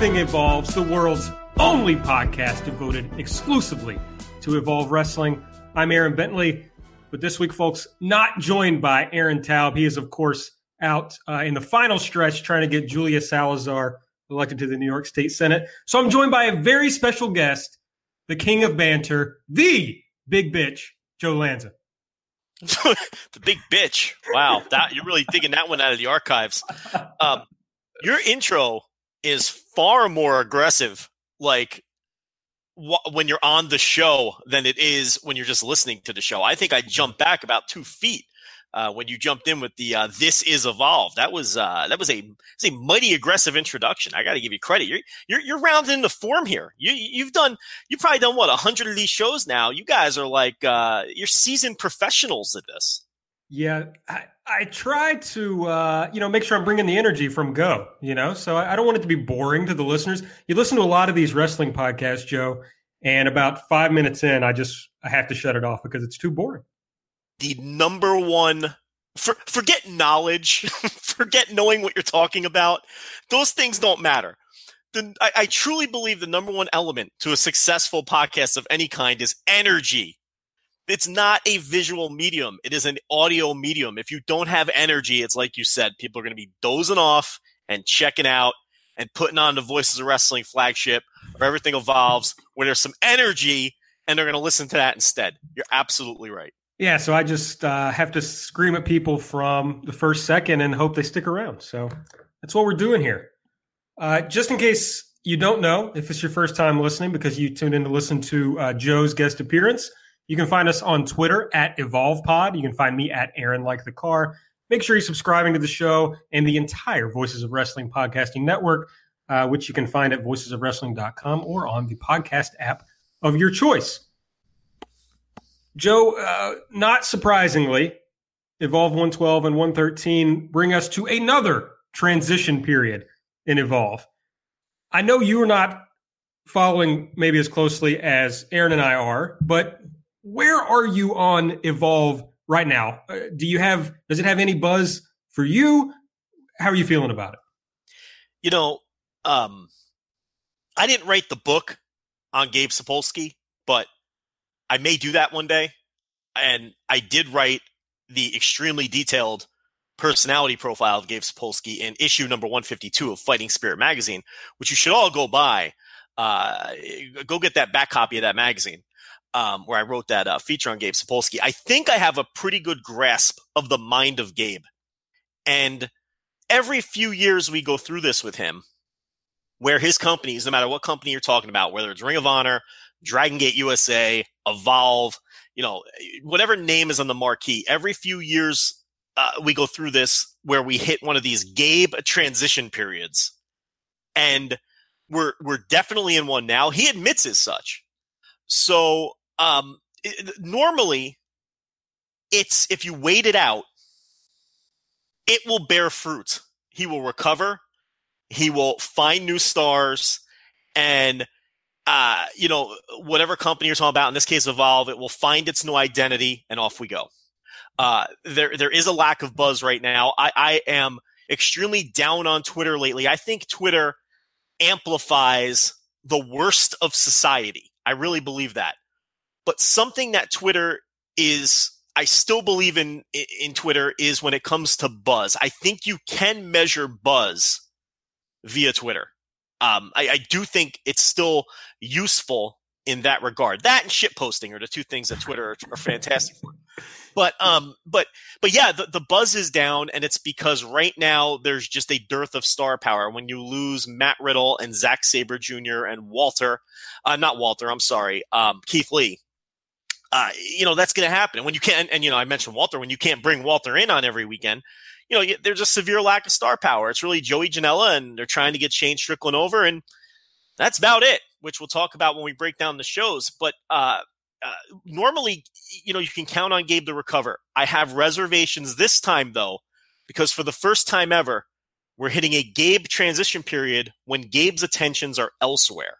Everything Evolves, the world's only podcast devoted exclusively to Evolve Wrestling. I'm Aaron Bentley, but this week, folks, not joined by Aaron Taub. He is, of course, out uh, in the final stretch trying to get Julia Salazar elected to the New York State Senate. So I'm joined by a very special guest, the king of banter, the big bitch, Joe Lanza. the big bitch. Wow, that you're really digging that one out of the archives. Um, your intro is far more aggressive, like wh- when you're on the show, than it is when you're just listening to the show. I think I jumped back about two feet uh, when you jumped in with the uh, "This is evolved." That was uh, that was a was a mighty aggressive introduction. I got to give you credit. You're you're you're rounding into form here. You you've done you've probably done what a hundred of these shows now. You guys are like uh, you're seasoned professionals at this. Yeah, I, I try to uh, you know make sure I'm bringing the energy from Go. You know, so I, I don't want it to be boring to the listeners. You listen to a lot of these wrestling podcasts, Joe, and about five minutes in, I just I have to shut it off because it's too boring. The number one for, forget knowledge, forget knowing what you're talking about. Those things don't matter. The, I, I truly believe the number one element to a successful podcast of any kind is energy it's not a visual medium. It is an audio medium. If you don't have energy, it's like you said, people are going to be dozing off and checking out and putting on the Voices of Wrestling flagship or Everything Evolves where there's some energy and they're going to listen to that instead. You're absolutely right. Yeah, so I just uh, have to scream at people from the first second and hope they stick around. So that's what we're doing here. Uh, just in case you don't know, if it's your first time listening because you tuned in to listen to uh, Joe's guest appearance, you can find us on Twitter at EvolvePod. You can find me at Aaron Like the Car. Make sure you're subscribing to the show and the entire Voices of Wrestling podcasting network, uh, which you can find at voicesofwrestling.com or on the podcast app of your choice. Joe, uh, not surprisingly, Evolve 112 and 113 bring us to another transition period in Evolve. I know you are not following maybe as closely as Aaron and I are, but where are you on Evolve right now? Uh, do you have does it have any buzz for you? How are you feeling about it? You know, um, I didn't write the book on Gabe Sapolsky, but I may do that one day. And I did write the extremely detailed personality profile of Gabe Sapolsky in issue number 152 of Fighting Spirit magazine, which you should all go buy. Uh, go get that back copy of that magazine um, where I wrote that uh, feature on Gabe Sapolsky, I think I have a pretty good grasp of the mind of Gabe. And every few years we go through this with him, where his companies, no matter what company you're talking about, whether it's Ring of Honor, Dragon Gate USA, Evolve, you know, whatever name is on the marquee, every few years uh, we go through this where we hit one of these Gabe transition periods. And we're we're definitely in one now. He admits as such. So um, it, normally, it's if you wait it out, it will bear fruit. He will recover. He will find new stars, and uh, you know whatever company you're talking about. In this case, Evolve, it will find its new identity, and off we go. Uh, there, there is a lack of buzz right now. I, I am extremely down on Twitter lately. I think Twitter amplifies the worst of society. I really believe that. But something that Twitter is I still believe in in Twitter is when it comes to buzz. I think you can measure buzz via Twitter. Um, I, I, do think it's still useful in that regard. That and shit posting are the two things that Twitter are, are fantastic for. But um, but but yeah, the, the buzz is down, and it's because right now there's just a dearth of star power. When you lose Matt Riddle and Zack Sabre Jr. and Walter, uh, not Walter, I'm sorry, um, Keith Lee. Uh, you know that's going to happen when you can't. And you know, I mentioned Walter. When you can't bring Walter in on every weekend, you know, there's a severe lack of star power. It's really Joey Janela, and they're trying to get Shane Strickland over, and that's about it. Which we'll talk about when we break down the shows. But uh, uh, normally, you know, you can count on Gabe to recover. I have reservations this time, though, because for the first time ever, we're hitting a Gabe transition period when Gabe's attentions are elsewhere.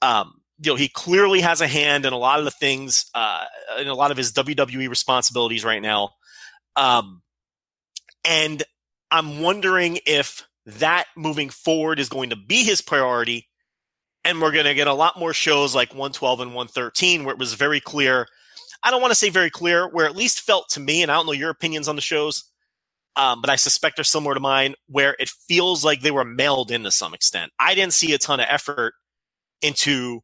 Um, you know, he clearly has a hand in a lot of the things, uh, in a lot of his WWE responsibilities right now. Um, and I'm wondering if that moving forward is going to be his priority and we're going to get a lot more shows like 112 and 113 where it was very clear. I don't want to say very clear, where at least felt to me, and I don't know your opinions on the shows, um, but I suspect they're similar to mine, where it feels like they were mailed in to some extent. I didn't see a ton of effort into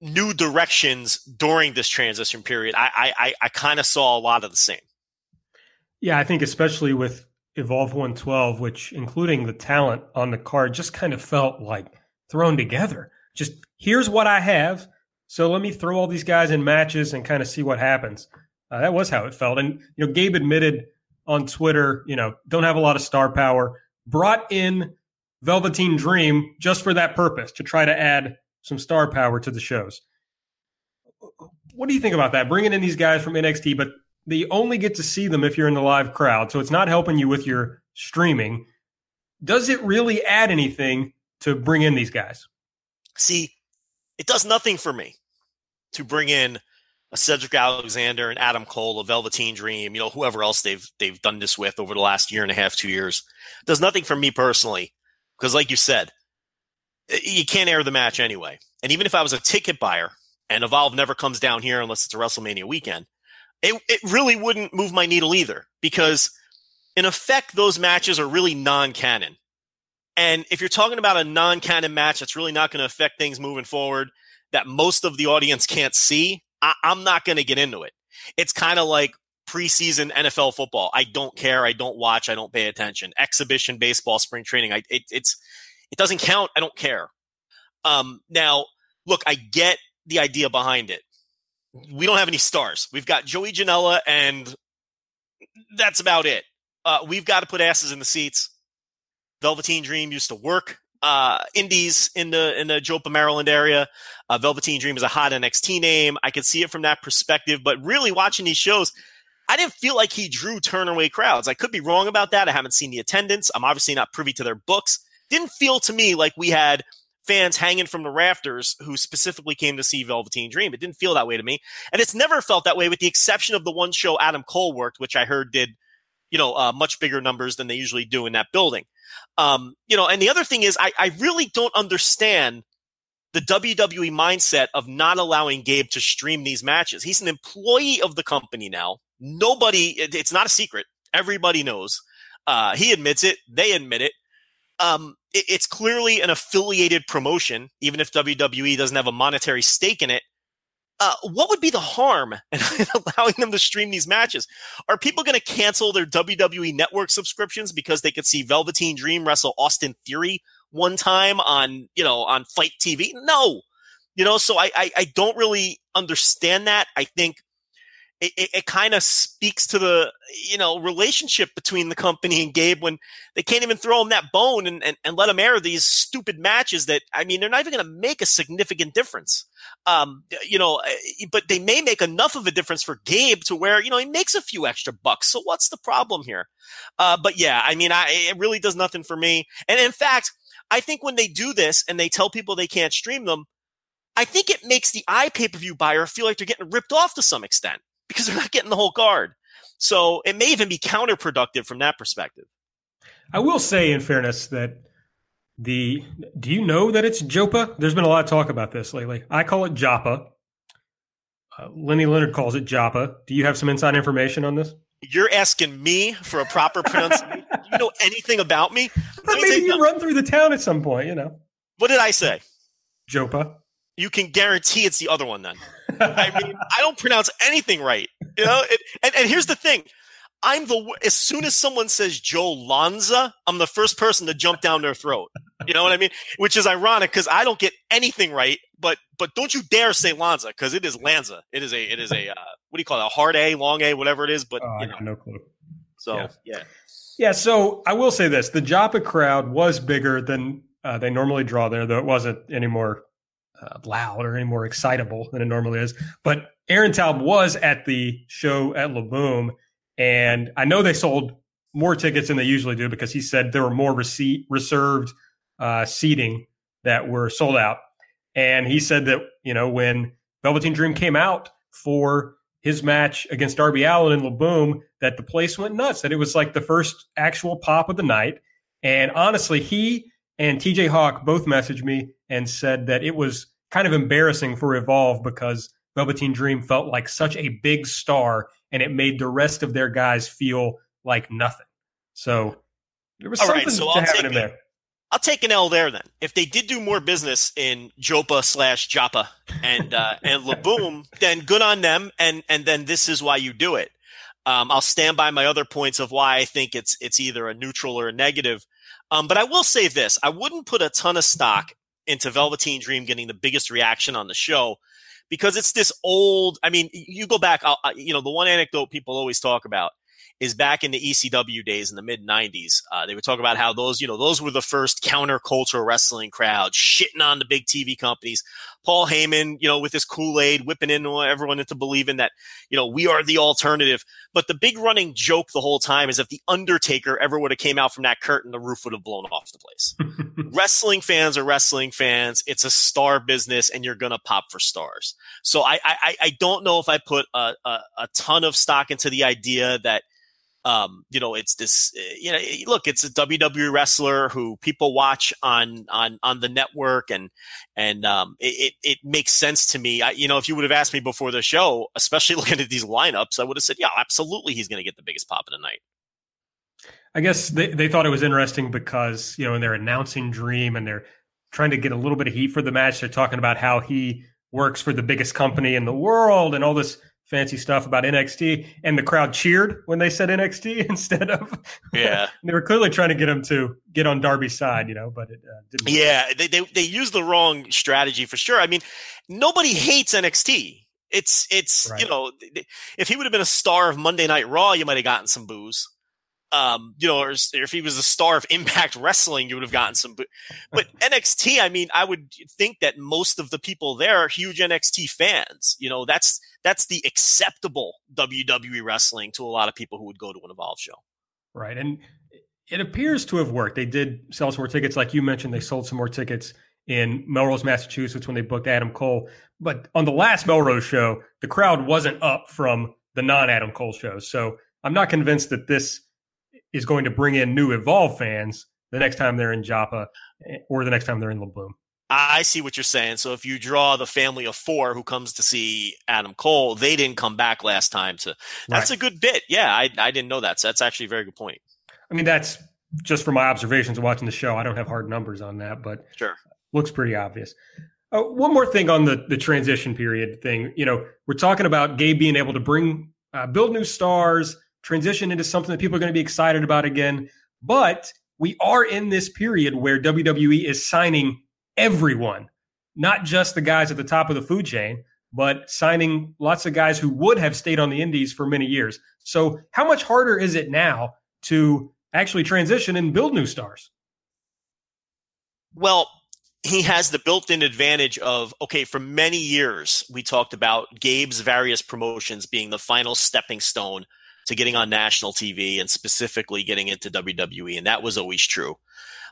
new directions during this transition period. I I, I kind of saw a lot of the same. Yeah, I think especially with Evolve 112, which including the talent on the card, just kind of felt like thrown together. Just here's what I have. So let me throw all these guys in matches and kind of see what happens. Uh, that was how it felt. And, you know, Gabe admitted on Twitter, you know, don't have a lot of star power, brought in Velveteen Dream just for that purpose to try to add some star power to the shows. What do you think about that? Bringing in these guys from NXT, but they only get to see them if you're in the live crowd. So it's not helping you with your streaming. Does it really add anything to bring in these guys? See, it does nothing for me to bring in a Cedric Alexander and Adam Cole, a Velveteen Dream, you know, whoever else they've they've done this with over the last year and a half, two years. It does nothing for me personally, because like you said, you can't air the match anyway. And even if I was a ticket buyer and Evolve never comes down here unless it's a WrestleMania weekend, it it really wouldn't move my needle either, because in effect those matches are really non-canon. And if you're talking about a non canon match that's really not going to affect things moving forward, that most of the audience can't see, I- am not going to get into it. It's kind of like preseason NFL football. I don't care. I don't watch. I don't pay attention. Exhibition baseball, spring training. I, it, it's, it doesn't count. I don't care. Um, now, look, I get the idea behind it. We don't have any stars. We've got Joey Janela, and that's about it. Uh, we've got to put asses in the seats. Velveteen Dream used to work uh, indies in the in the Jopa, Maryland area. Uh, Velveteen Dream is a hot NXT name. I could see it from that perspective, but really watching these shows, I didn't feel like he drew turnaway crowds. I could be wrong about that. I haven't seen the attendance. I'm obviously not privy to their books. Didn't feel to me like we had fans hanging from the rafters who specifically came to see Velveteen Dream. It didn't feel that way to me. And it's never felt that way with the exception of the one show Adam Cole worked, which I heard did, you know, uh, much bigger numbers than they usually do in that building. Um, you know, and the other thing is, I, I really don't understand the WWE mindset of not allowing Gabe to stream these matches. He's an employee of the company now. Nobody, it, it's not a secret. Everybody knows. Uh, he admits it. They admit it. Um, it. It's clearly an affiliated promotion, even if WWE doesn't have a monetary stake in it. Uh, what would be the harm in allowing them to stream these matches? Are people going to cancel their WWE Network subscriptions because they could see Velveteen Dream wrestle Austin Theory one time on you know on FITE TV? No, you know. So I I, I don't really understand that. I think it, it, it kind of speaks to the you know relationship between the company and Gabe when they can't even throw him that bone and, and, and let him air these stupid matches that I mean they're not even going to make a significant difference. Um, you know, eh, but they may make enough of a difference for Gabe to where you know he makes a few extra bucks. So what's the problem here? Uh, but yeah, I mean, I, it really does nothing for me. And in fact, I think when they do this and they tell people they can't stream them, I think it makes the iPay per view buyer feel like they're getting ripped off to some extent because they're not getting the whole card. So it may even be counterproductive from that perspective. I will say, in fairness, that the do you know that it's Jopa? There's been a lot of talk about this lately. I call it Joppa. Uh, Lenny Leonard calls it Joppa. Do you have some inside information on this? You're asking me for a proper pronunciation. do you know anything about me? maybe you run through the town at some point. You know. What did I say? Jopa. you can guarantee it's the other one then. I mean, I don't pronounce anything right. You know, it, and, and here's the thing. I'm the as soon as someone says Joe Lanza, I'm the first person to jump down their throat. You know what I mean? Which is ironic because I don't get anything right. But but don't you dare say Lanza because it is Lanza. It is a it is a uh, what do you call it? A hard A, long A, whatever it is. But Oh, I you know, got no clue. so yeah. yeah. Yeah, so I will say this: the Joppa crowd was bigger than uh, they normally draw there, though it wasn't any more uh, loud or any more excitable than it normally is. But Aaron Taub was at the show at La Boom, and I know they sold more tickets than they usually do because he said there were more receipt reserved uh, seating that were sold out, and he said that you know when Velveteen Dream came out for his match against Darby Allin in La Boom that the place went nuts. That it was like the first actual pop of the night. And honestly, he and TJ Hawk both messaged me and said that it was kind of embarrassing for Evolve because Velveteen Dream felt like such a big star and it made the rest of their guys feel like nothing. So there was All something right, so to I'll him it. there. I'll take an L there then. If they did do more business in Jopa slash Joppa and uh, and La Boom, then good on them. And and then this is why you do it. Um, I'll stand by my other points of why I think it's it's either a neutral or a negative. Um, but I will say this: I wouldn't put a ton of stock into Velveteen Dream getting the biggest reaction on the show because it's this old. I mean, you go back. I'll, you know, the one anecdote people always talk about is back in the ECW days in the mid '90s. Uh, they would talk about how those, you know, those were the first counterculture wrestling crowd, shitting on the big TV companies. Paul Heyman, you know, with his Kool Aid, whipping in everyone into believing that, you know, we are the alternative. But the big running joke the whole time is if the Undertaker ever would have came out from that curtain, the roof would have blown off the place. wrestling fans are wrestling fans. It's a star business, and you're gonna pop for stars. So I I, I don't know if I put a, a, a ton of stock into the idea that um, you know, it's this, uh, you know, look, it's a WWE wrestler who people watch on, on, on the network and, and, um, it, it, makes sense to me. I, you know, if you would have asked me before the show, especially looking at these lineups, I would have said, yeah, absolutely. He's going to get the biggest pop of the night. I guess they, they thought it was interesting because, you know, when they're announcing Dream and they're trying to get a little bit of heat for the match, they're talking about how he works for the biggest company in the world and all this fancy stuff about NXT. And the crowd cheered when they said NXT instead of. Yeah. they were clearly trying to get him to get on Darby's side, you know, but it uh, didn't. Yeah. They, they, they used the wrong strategy for sure. I mean, nobody hates NXT. It's, it's, Right. you know, if he would have been a star of Monday Night Raw, you might have gotten some boos. Um, you know, or, if he was a star of Impact Wrestling, you would have gotten some. Boo- but NXT, I mean, I would think that most of the people there are huge NXT fans. You know, that's that's the acceptable WWE wrestling to a lot of people who would go to an Evolve show. Right. And it appears to have worked. They did sell some more tickets. Like you mentioned, they sold some more tickets in Melrose, Massachusetts when they booked Adam Cole. But on the last Melrose show, the crowd wasn't up from the non Adam Cole shows. So I'm not convinced that this is going to bring in new Evolve fans the next time they're in Joppa eh, or the next time they're in La Boom. I see what you're saying. So if you draw the family of four who comes to see Adam Cole, they didn't come back last time to. That's Right. a good bit. Yeah, I, I didn't know that. So that's actually a very good point. I mean, that's just from my observations of watching the show. I don't have hard numbers on that, but Sure. looks pretty obvious. Uh, one more thing on the the transition period thing. You know, we're talking about Gabe being able to bring uh, build new stars, transition into something that people are going to be excited about again. But we are in this period where WWE is signing everyone, not just the guys at the top of the food chain, but signing lots of guys who would have stayed on the indies for many years. So, how much harder is it now to actually transition and build new stars? Well, he has the built-in advantage of okay. For many years, we talked about Gabe's various promotions being the final stepping stone to getting on national TV and specifically getting into WWE, and that was always true.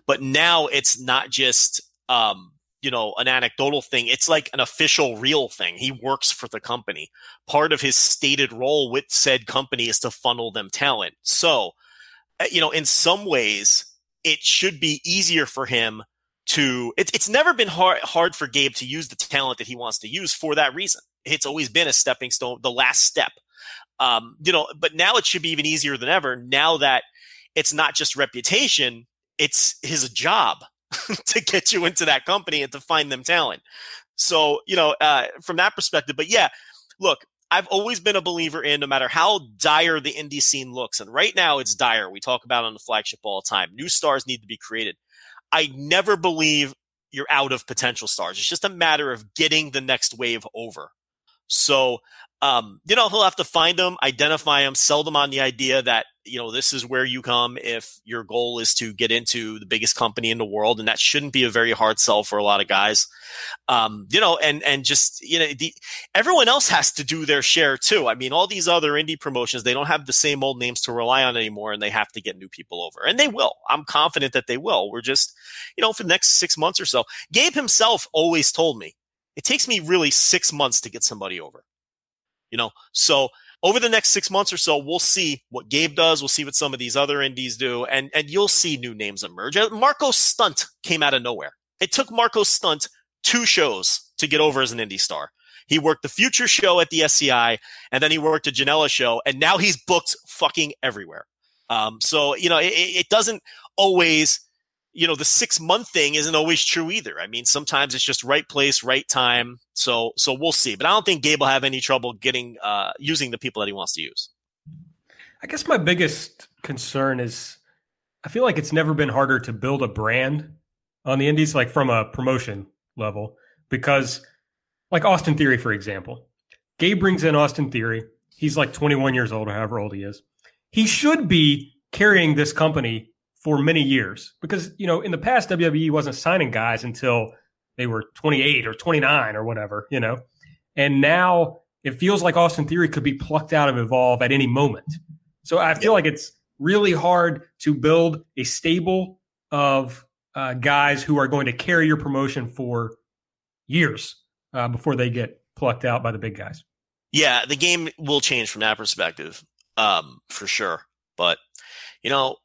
But now it's not just um, you know an anecdotal thing; it's like an official, real thing. He works for the company. Part of his stated role with said company is to funnel them talent. So, uh, you know, in some ways, it should be easier for him to it, it's never been hard hard for Gabe to use the talent that he wants to use for that reason. It's always been a stepping stone, the last step. Um, you know, but now it should be even easier than ever. Now that it's not just reputation, it's his job to get you into that company and to find them talent. So, you know, uh, from that perspective, but yeah, look, I've always been a believer in no matter how dire the indie scene looks. And right now it's dire. We talk about on the flagship all the time. New stars need to be created. I never believe you're out of potential stars. It's just a matter of getting the next wave over. So um, you know, he'll have to find them, identify them, sell them on the idea that, you know, this is where you come if your goal is to get into the biggest company in the world. And that shouldn't be a very hard sell for a lot of guys. Um, you know, and, and just, you know, the, everyone else has to do their share too. I mean, all these other indie promotions, they don't have the same old names to rely on anymore and they have to get new people over and they will. I'm confident that they will. We're just, you know, for the next six months or so, Gabe himself always told me it takes me really six months to get somebody over. You know, so over the next six months or so, we'll see what Gabe does. We'll see what some of these other indies do, and and you'll see new names emerge. Marco Stunt came out of nowhere. It took Marco Stunt two shows to get over as an indie star. He worked the Future show at the SCI, and then he worked a Janela show, and now he's booked fucking everywhere. Um, so you know, it, it doesn't always you know, the six month thing isn't always true either. I mean, sometimes it's just right place, right time. So, so we'll see. But I don't think Gabe will have any trouble getting, uh, using the people that he wants to use. I guess my biggest concern is I feel like it's never been harder to build a brand on the indies, like from a promotion level, because like Austin Theory, for example, Gabe brings in Austin Theory. He's like 21 years old or however old he is. He should be carrying this company for many years because you know in the past WWE wasn't signing guys until they were 28 or 29 or whatever, you know. And now it feels like Austin Theory could be plucked out of Evolve at any moment. So I feel like it's really hard to build a stable of uh, guys who are going to carry your promotion for years uh, before they get plucked out by the big guys. Yeah, the game will change from that perspective, um, for sure. But you know,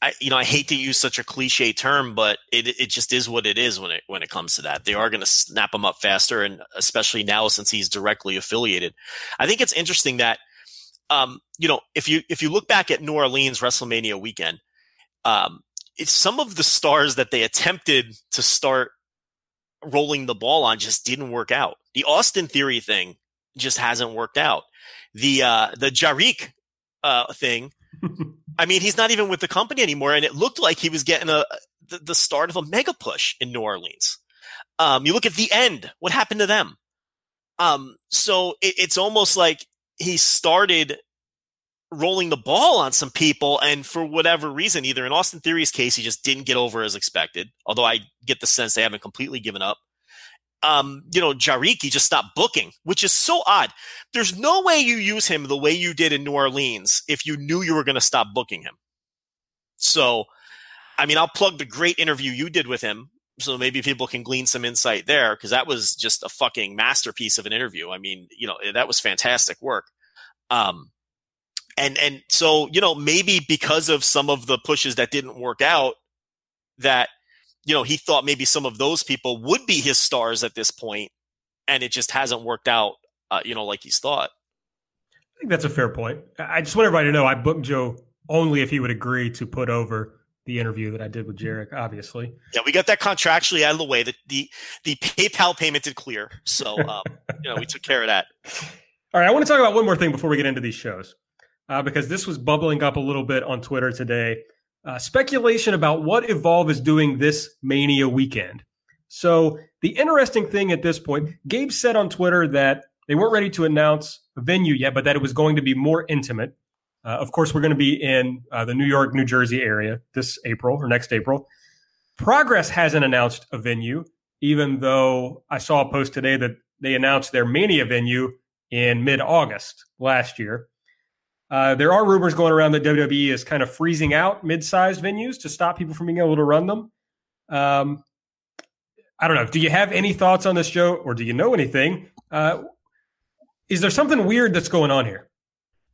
I, you know, I hate to use such a cliche term, but it it just is what it is when it when it comes to that. They are going to snap him up faster, and especially now since he's directly affiliated. I think it's interesting that, um, you know, if you if you look back at New Orleans WrestleMania weekend, um, it's some of the stars that they attempted to start rolling the ball on just didn't work out. The Austin Theory thing just hasn't worked out. The uh, the Jarek uh, thing I mean, he's not even with the company anymore, and it looked like he was getting a the, the start of a mega push in New Orleans. Um, you look at the end; what happened to them? Um, so it, it's almost like he started rolling the ball on some people, and for whatever reason, either in Austin Theory's case, he just didn't get over as expected. Although I get the sense they haven't completely given up, um, you know, Jariki just stopped booking, which is so odd. There's no way you use him the way you did in New Orleans if you knew you were going to stop booking him. So, I mean, I'll plug the great interview you did with him. So maybe people can glean some insight there because that was just a fucking masterpiece of an interview. I mean, you know, that was fantastic work. Um, and, and so, you know, maybe because of some of the pushes that didn't work out, that you know, he thought maybe some of those people would be his stars at this point, and it just hasn't worked out, uh, you know, like he's thought. I think that's a fair point. I just want everybody to know I booked Joe only if he would agree to put over the interview that I did with Jarek, obviously. Yeah, we got that contractually out of the way. The the, the PayPal payment did clear. So um, you know, we took care of that. All right, I want to talk about one more thing before we get into these shows. Uh, because this was bubbling up a little bit on Twitter today uh, speculation about what Evolve is doing this Mania weekend. So, the interesting thing at this point, Gabe said on Twitter that they weren't ready to announce a venue yet, but that it was going to be more intimate. Uh, of course, we're going to be in uh, the New York, New Jersey area this April or next April. Progress hasn't announced a venue, even though I saw a post today that they announced their Mania venue in mid August last year. Uh, there are rumors going around that WWE is kind of freezing out mid-sized venues to stop people from being able to run them. Um, I don't know. Do you have any thoughts on this, Joe, or do you know anything? Uh, is there something weird that's going on here?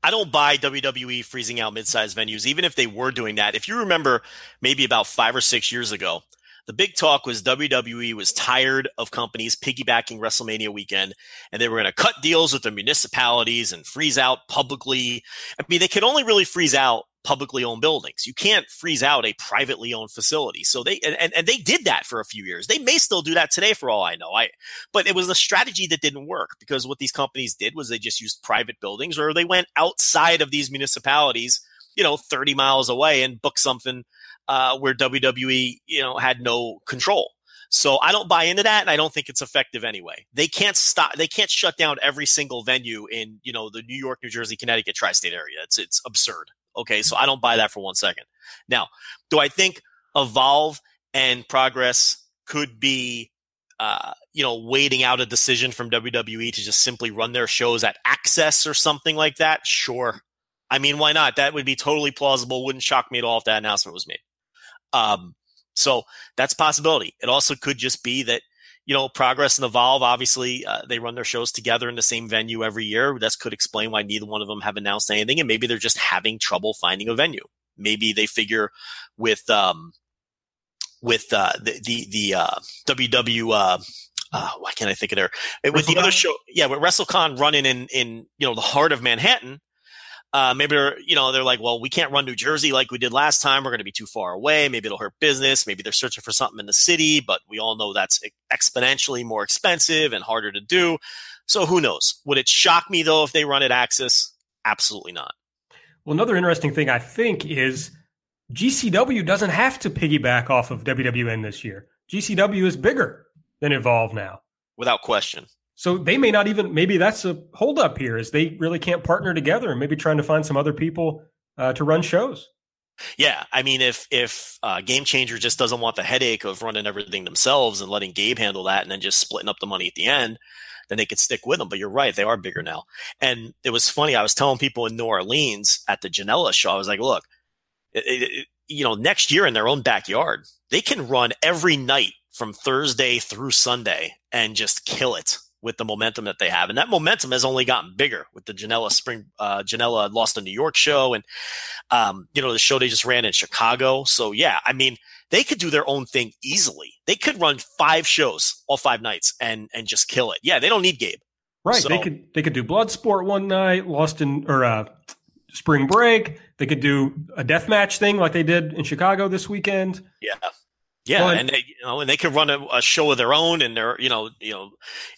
I don't buy WWE freezing out mid-sized venues, even if they were doing that. If you remember, maybe about five or six years ago, the big talk was WWE was tired of companies piggybacking WrestleMania weekend and they were going to cut deals with the municipalities and freeze out publicly. I mean, they could only really freeze out publicly owned buildings. You can't freeze out a privately owned facility. So they and, and they did that for a few years. They may still do that today for all I know. I but it was a strategy that didn't work because what these companies did was they just used private buildings or they went outside of these municipalities, you know, 30 miles away and booked something uh, where WWE, you know, had no control. So I don't buy into that, and I don't think it's effective anyway. They can't stop. They can't shut down every single venue in you know the New York, New Jersey, Connecticut tri-state area. It's it's absurd. Okay, so I don't buy that for one second. Now, do I think Evolve and Progress could be, uh, you know, waiting out a decision from WWE to just simply run their shows at Access or something like that? Sure. I mean, why not? That would be totally plausible. Wouldn't shock me at all if that announcement was made. Um, so that's possibility. It also could just be that you know Progress and Evolve. Obviously, uh, they run their shows together in the same venue every year. That could explain why neither one of them have announced anything, and maybe they're just having trouble finding a venue. Maybe they figure with um, with uh, the the, the uh, WW. Uh, uh, why can't I think of their with the other show? Yeah, with WrestleCon running in in you know the heart of Manhattan uh, maybe they're, you know, they're like, well, we can't run New Jersey like we did last time. We're going to be too far away. Maybe it'll hurt business. Maybe they're searching for something in the city, but we all know that's exponentially more expensive and harder to do. So who knows? Would it shock me though if they run at Access? Absolutely not. Well, another interesting thing I think is GCW doesn't have to piggyback off of WWN this year. GCW is bigger than Evolve now. Without question. So they may not even, maybe that's a holdup here is they really can't partner together and maybe trying to find some other people uh, to run shows. Yeah, I mean, if if uh, Game Changer just doesn't want the headache of running everything themselves and letting Gabe handle that, and then just splitting up the money at the end, then they could stick with them. But you're right; they are bigger now. And it was funny. I was telling people in New Orleans at the Janela show, I was like, "Look, it, it, you know, next year in their own backyard, they can run every night from Thursday through Sunday and just kill it with the momentum that they have. And that momentum has only gotten bigger with the Janela Spring, uh, Janela lost a New York show and, um, you know, the show they just ran in Chicago. So yeah, I mean, they could do their own thing easily. They could run five shows all five nights and, and just kill it. Yeah. They don't need Gabe. Right. So, they could, they could do Bloodsport one night, lost in, or, uh, spring break. They could do a death match thing like they did in Chicago this weekend. Yeah. Yeah, and they, you know, and they could run a, a, show of their own, and they're, you know, you know,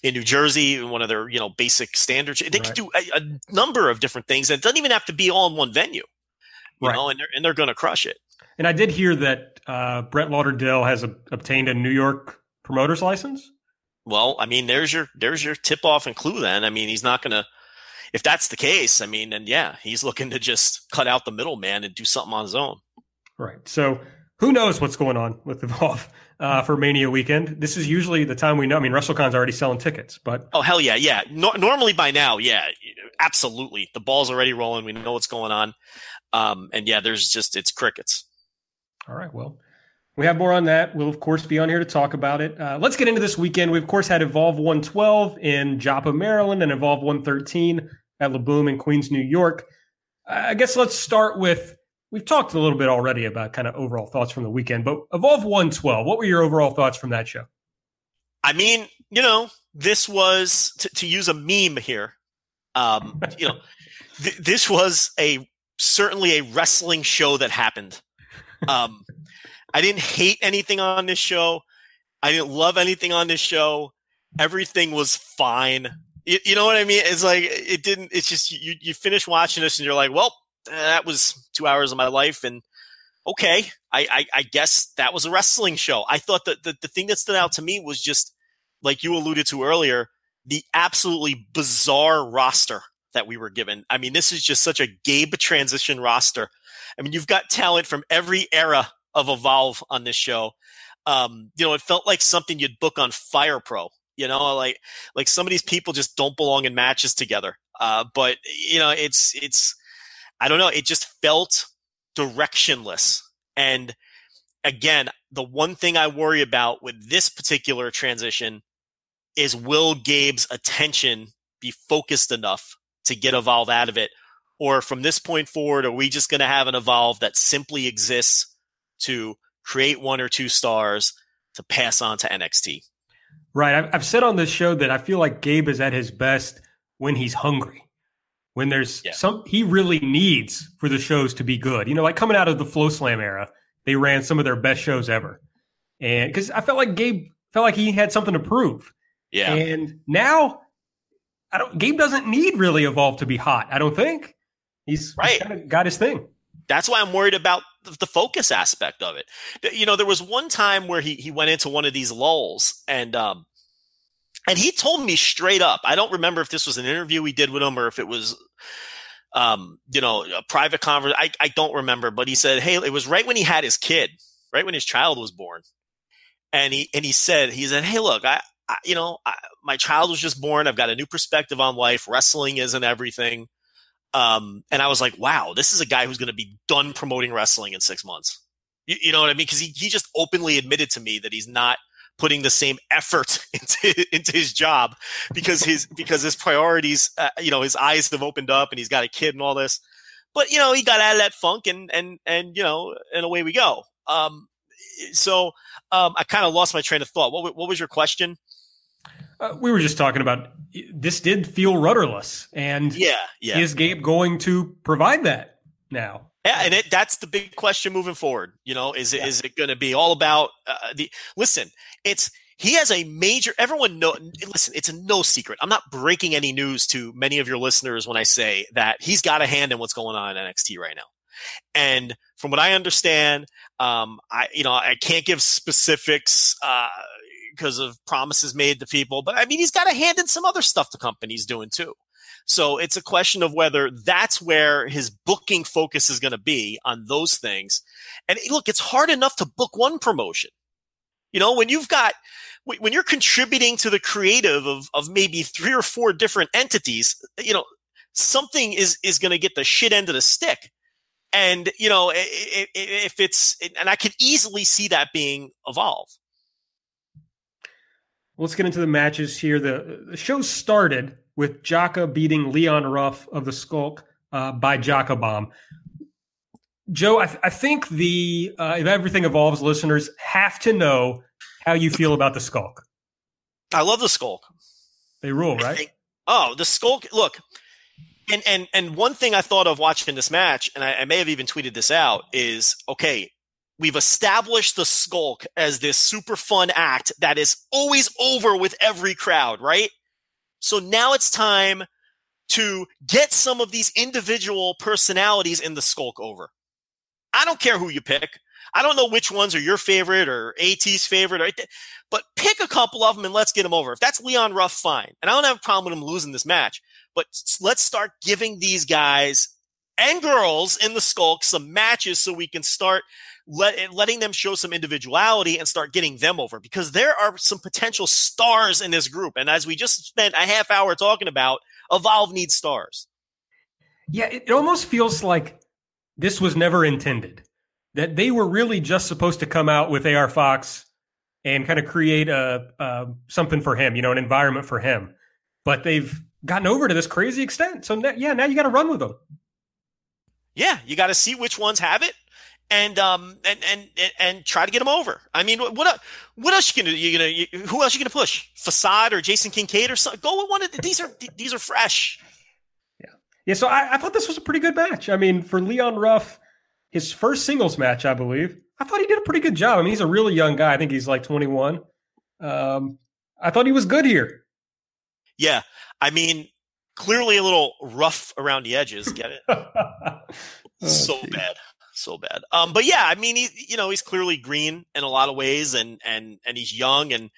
in New Jersey, one of their, you know, basic standards. They right. could do a, a, number of different things. It doesn't even have to be all in one venue, you right. know, and they're and they're going to crush it. And I did hear that uh, Brett Lauderdale has a, obtained a New York promoter's license. Well, I mean, there's your there's your tip off and clue. Then, I mean, he's not going to. If that's the case, I mean, then yeah, he's looking to just cut out the middleman and do something on his own. Right. So who knows what's going on with Evolve uh, for Mania weekend? This is usually the time we know. I mean, WrestleCon's already selling tickets, but oh hell yeah, yeah. No- normally by now, yeah, absolutely. The ball's already rolling. We know what's going on, um, and yeah, there's just it's crickets. All right, well. We have more on that. We'll, of course, be on here to talk about it. Uh, let's get into this weekend. We, of course, had Evolve 112 in Joppa, Maryland, and Evolve 113 at La Boom in Queens, New York. I guess let's start with we've talked a little bit already about kind of overall thoughts from the weekend, but Evolve 112, what were your overall thoughts from that show? I mean, you know, this was to, to use a meme here. Um, you know, th- this was a certainly a wrestling show that happened. Um, I didn't hate anything on this show. I didn't love anything on this show. Everything was fine. You, you know what I mean? It's like it didn't. It's just you. You finish watching this and you're like, well, that was two hours of my life. And okay, I, I, I guess that was a wrestling show. I thought that the, the thing that stood out to me was just like you alluded to earlier, the absolutely bizarre roster that we were given. I mean, this is just such a Gabe transition roster. I mean, you've got talent from every era of Evolve on this show. Um, you know, it felt like something you'd book on Fire Pro. You know, like like some of these people just don't belong in matches together. Uh, but you know, it's it's I don't know. It just felt directionless. And again, the one thing I worry about with this particular transition is will Gabe's attention be focused enough to get Evolve out of it? Or from this point forward, are we just going to have an Evolve that simply exists to create one or two stars to pass on to NXT? Right. I've said on this show that I feel like Gabe is at his best when he's hungry when there's yeah. some he really needs for the shows to be good. You know, like coming out of the FloSlam era, they ran some of their best shows ever. And because I felt like Gabe felt like he had something to prove. Yeah. And now I don't Gabe doesn't need really evolve to be hot, I don't think. He's, right. he's kind of got his thing. That's why I'm worried about the focus aspect of it. You know, there was one time where he he went into one of these lulls and um and he told me straight up. I don't remember if this was an interview we did with him or if it was, um, you know, a private conversation. I, I don't remember, but he said, Hey, it was right when he had his kid, right when his child was born. And he, and he said, he said, Hey, look, I, I you know, I, my child was just born. I've got a new perspective on life. Wrestling isn't everything. Um, and I was like, wow, this is a guy who's going to be done promoting wrestling in six months. You, you know what I mean? Cause he, he just openly admitted to me that he's not putting the same effort into into his job because his because his priorities uh, you know his eyes have opened up and he's got a kid and all this. But you know he got out of that funk and and and you know and away we go. Um so um i kind of lost my train of thought. What what was your question? Uh, we were just talking about this did feel rudderless and yeah yeah. is gabe going to provide that now yeah, and it, that's the big question moving forward. You know, is it yeah. is it going to be all about uh, the? Listen, it's he has a major. Everyone know. Listen, it's a no secret. I'm not breaking any news to many of your listeners when I say that he's got a hand in what's going on in NXT right now. And from what I understand, um, I you know I can't give specifics uh, because of promises made to people, but I mean he's got a hand in some other stuff the company's doing too. So it's a question of whether that's where his booking focus is going to be on those things. And look, it's hard enough to book one promotion. You know, when you've got, when you're contributing to the creative of, of maybe three or four different entities, you know, something is, is going to get the shit end of the stick. And, you know, if it's, and I could easily see that being evolve. Let's get into the matches here. The, the show started with Jaka beating Leon Ruff of the Skulk uh, by Jaka Bomb. Joe, I, th- I think the uh, if everything evolves, listeners have to know how you feel about the Skulk. I love the Skulk. They rule, right? Think, oh, the Skulk. Look, and and and one thing I thought of watching this match, and I, I may have even tweeted this out, is okay. We've established the Skulk as this super fun act that is always over with every crowd, right? So now it's time to get some of these individual personalities in the skulk over. I don't care who you pick. I don't know which ones are your favorite or AT's favorite, or, but pick a couple of them and let's get them over. If that's Leon Ruff, fine. And I don't have a problem with him losing this match, but let's start giving these guys and girls in the skulk some matches so we can start let, letting them show some individuality and start getting them over because there are some potential stars in this group. And as we just spent a half hour talking about, Evolve needs stars. Yeah, it almost feels like this was never intended. That they were really just supposed to come out with AR Fox and kind of create a, a something for him, you know, an environment for him. But they've gotten over to this crazy extent. So now, yeah, now you got to run with them. Yeah, you got to see which ones have it and um and and and try to get him over. I mean, what what, what else you gonna you gonna you, who else you gonna push? Facade or Jason Kincaid or something? Go with one of the, these are these are fresh. Yeah, yeah. So I, I thought this was a pretty good match. I mean, for Leon Ruff, his first singles match, I believe. I thought he did a pretty good job. I mean, he's a really young guy. I think he's like 21. Um, I thought he was good here. Yeah, I mean, clearly a little rough around the edges. Get it? oh, so geez. bad so bad. Um, but yeah, I mean, he, you know, he's clearly green in a lot of ways, and and and he's young, and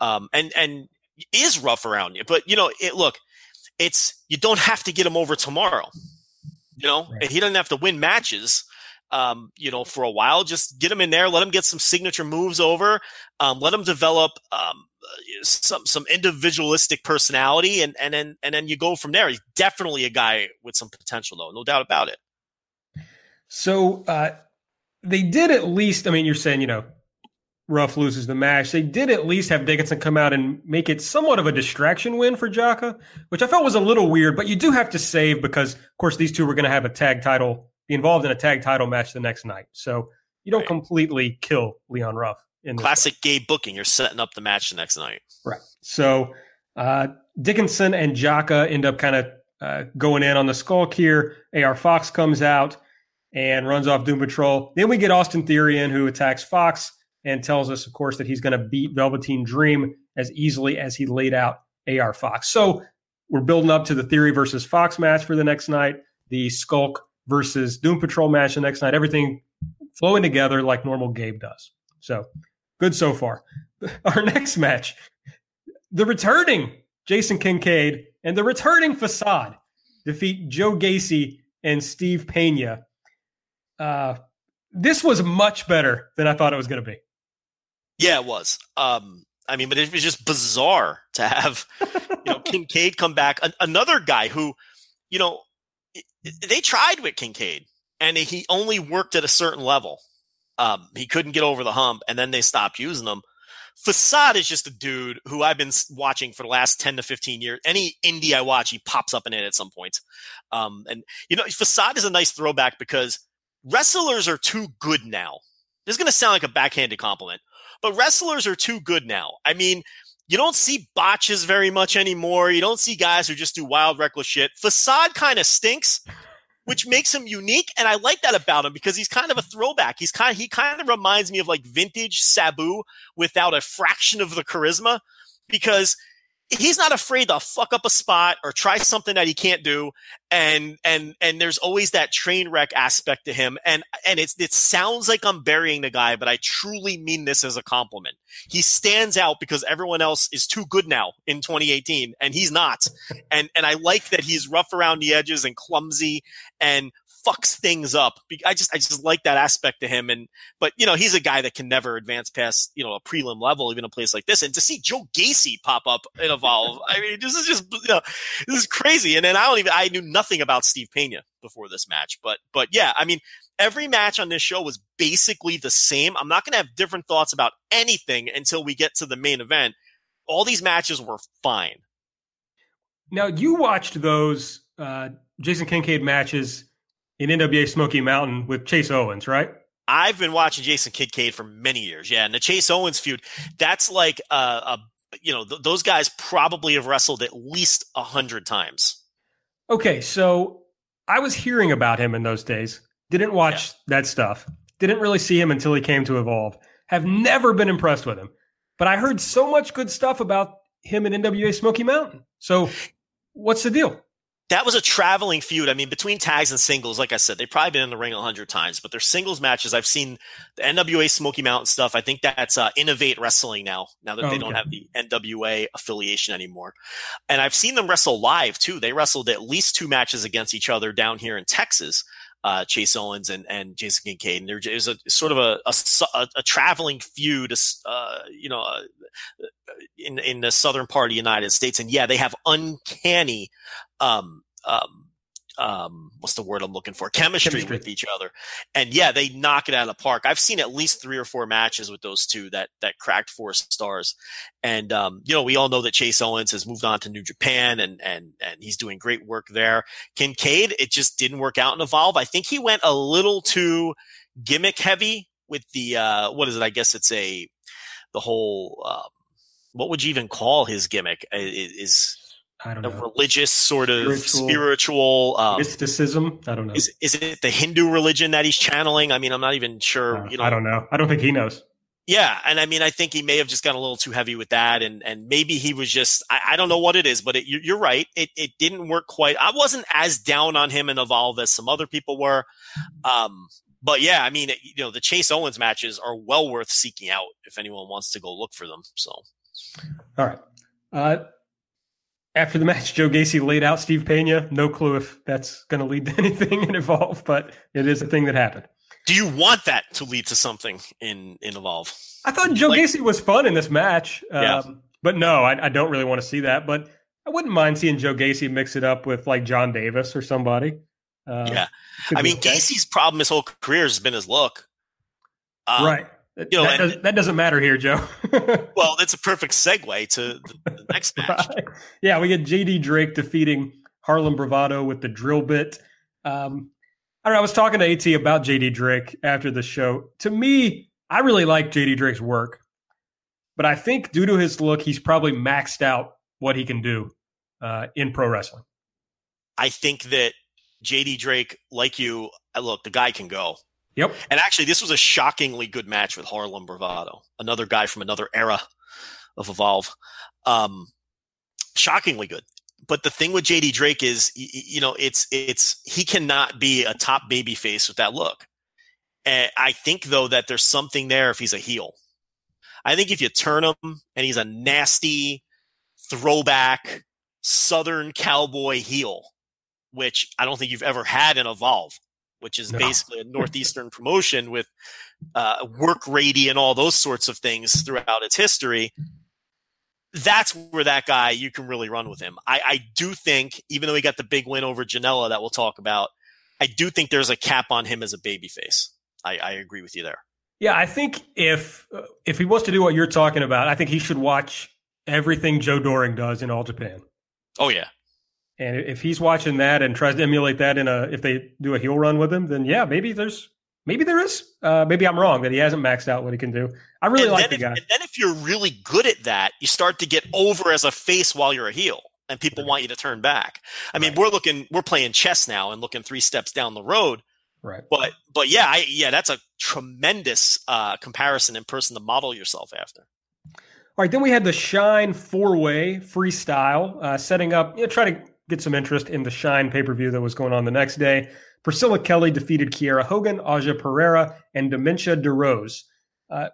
um, and and is rough around you. But you know, it look, it's you don't have to get him over tomorrow. You know, right. he doesn't have to win matches. Um, you know, for a while, just get him in there, let him get some signature moves over, um, let him develop um, some some individualistic personality, and and then and then you go from there. He's definitely a guy with some potential, though, no doubt about it. So uh, they did at least. I mean, you're saying you know, Ruff loses the match. They did at least have Dickinson come out and make it somewhat of a distraction win for Jaka, which I felt was a little weird. But you do have to save because, of course, these two were going to have a tag title, be involved in a tag title match the next night. So you don't right. completely kill Leon Ruff. In classic Gabe booking, you're setting up the match the next night. Right. So uh, Dickinson and Jaka end up kind of uh, going in on the Skulk here. AR Fox comes out and runs off Doom Patrol. Then we get Austin Theory in, who attacks Fox and tells us, of course, that he's going to beat Velveteen Dream as easily as he laid out AR Fox. So we're building up to the Theory versus Fox match for the next night, the Skulk versus Doom Patrol match the next night. Everything flowing together like normal Gabe does. So good so far. Our next match, the returning Jason Kincaid and the returning Facade defeat Joe Gacy and Steve Pena. Uh, this was much better than I thought it was going to be. Yeah, it was. Um, I mean, but it was just bizarre to have, you know, Kincaid come back. A- another guy who, you know, they tried with Kincaid and he only worked at a certain level. Um, he couldn't get over the hump and then they stopped using him. Facade is just a dude who I've been watching for the last 10 to 15 years. Any indie I watch, he pops up in it at some point. Um, and, you know, Facade is a nice throwback because wrestlers are too good now. This is going to sound like a backhanded compliment, but wrestlers are too good now. I mean, you don't see botches very much anymore. You don't see guys who just do wild, reckless shit. Facade kind of stinks, which makes him unique. And I like that about him because he's kind of a throwback. He's kind of, he kind of reminds me of like vintage Sabu without a fraction of the charisma because he's not afraid to fuck up a spot or try something that he can't do and and and there's always that train wreck aspect to him and and it's it sounds like I'm burying the guy but I truly mean this as a compliment. He stands out because everyone else is too good now in 2018 and he's not. And and I like that he's rough around the edges and clumsy and fucks things up. I just I just like that aspect to him. And but you know he's a guy that can never advance past you know a prelim level, even a place like this. And to see Joe Gacy pop up and evolve, I mean this is just you know this is crazy. And then I don't even I knew nothing about Steve Pena before this match, but but yeah, I mean every match on this show was basically the same. I'm not going to have different thoughts about anything until we get to the main event. All these matches were fine. Now you watched those uh, Jason Kincaid matches in NWA Smoky Mountain with Chase Owens, right? I've been watching Jason Kincaid for many years. Yeah, and the Chase Owens feud, that's like a, a you know, th- those guys probably have wrestled at least a hundred times. Okay, so I was hearing about him in those days. Didn't watch yeah. that stuff. Didn't really see him until he came to Evolve. Have never been impressed with him. But I heard so much good stuff about him in NWA Smoky Mountain. So what's the deal? That was a traveling feud. I mean, between tags and singles, like I said, they've probably been in the ring a hundred times, but their singles matches, I've seen the NWA Smoky Mountain stuff. I think that's uh, Innovate Wrestling now, now that oh, they okay. don't have the NWA affiliation anymore. And I've seen them wrestle live too. They wrestled at least two matches against each other down here in Texas. Uh, Chase Owens and, and Jason Kincaid. And there was a sort of a, a, a traveling feud, uh, you know, uh, in, in the southern part of the United States. And yeah, they have uncanny um, um, um, what's the word I'm looking for? Chemistry, Chemistry, with each other. And yeah, they knock it out of the park. I've seen at least three or four matches with those two that, that cracked four stars. And, um, you know, we all know that Chase Owens has moved on to New Japan and, and, and he's doing great work there. Kincaid, it just didn't work out in Evolve. I think he went a little too gimmick heavy with the, uh, what is it? I guess it's a, the whole, um, what would you even call his gimmick? Is, I don't know. religious sort of spiritual, spiritual um, mysticism. I don't know. Is, is it the Hindu religion that he's channeling? I mean, I'm not even sure. Uh, you know, I don't know. I don't think he knows. Yeah, and I mean, I think he may have just gotten a little too heavy with that, and and maybe he was just I, I don't know what it is, but it, you're right. It it didn't work quite. I wasn't as down on him in Evolve as some other people were. Um, but yeah, I mean, you know, the Chase Owens matches are well worth seeking out if anyone wants to go look for them. So, all right. Uh, after the match, Joe Gacy laid out Steve Pena. No clue if that's going to lead to anything in Evolve, but it is a thing that happened. Do you want that to lead to something in in Evolve? I thought Joe like, Gacy was fun in this match, yeah. Um, but no, I, I, don't really want to see that. But I wouldn't mind seeing Joe Gacy mix it up with like John Davis or somebody. Uh, yeah, I mean. Gacy's problem his whole career has been his look. Um, right. You know, that, and, does, that, doesn't matter here, Joe. well, it's a perfect segue to the, the next match. Right. Yeah, we get JD Drake defeating Harlem Bravado with the drill bit. Um, I don't know. I was talking to AT about JD Drake after the show. To me, I really like JD Drake's work, but I think due to his look, he's probably maxed out what he can do uh, in pro wrestling. I think that JD Drake, like you, look, the guy can go. Yep. And actually, this was a shockingly good match with Harlem Bravado, another guy from another era of Evolve. Um, shockingly good. But the thing with JD Drake is, you know, it's it's he cannot be a top baby face with that look. And I think though that there's something there if he's a heel. I think if you turn him and he's a nasty throwback Southern cowboy heel, which I don't think you've ever had in Evolve which is no. basically a northeastern promotion with uh, work ready and all those sorts of things throughout its history. That's where that guy you can really run with him. I, I do think, even though he got the big win over Janela that we'll talk about, I do think there's a cap on him as a babyface. I, I agree with you there. Yeah, I think if if he wants to do what you're talking about, I think he should watch everything Joe Doering does in All Japan. Oh yeah, and if he's watching that and tries to emulate that in a, if they do a heel run with him, then yeah, maybe there's, maybe there is. Uh, maybe I'm wrong that he hasn't maxed out what he can do. I really and like the if, guy. And then if you're really good at that, you start to get over as a face while you're a heel, and people right. want you to turn back. I mean, right. we're looking, we're playing chess now and looking three steps down the road. Right. But but yeah, I, yeah, that's a tremendous uh, comparison in person to model yourself after. All right, then we had the Shine four way freestyle, uh, setting up, you know, try to get some interest in the Shine pay per view that was going on the next day. Priscilla Kelly defeated Kiera Hogan, Aja Perera, and Dementia D'Rose. Uh,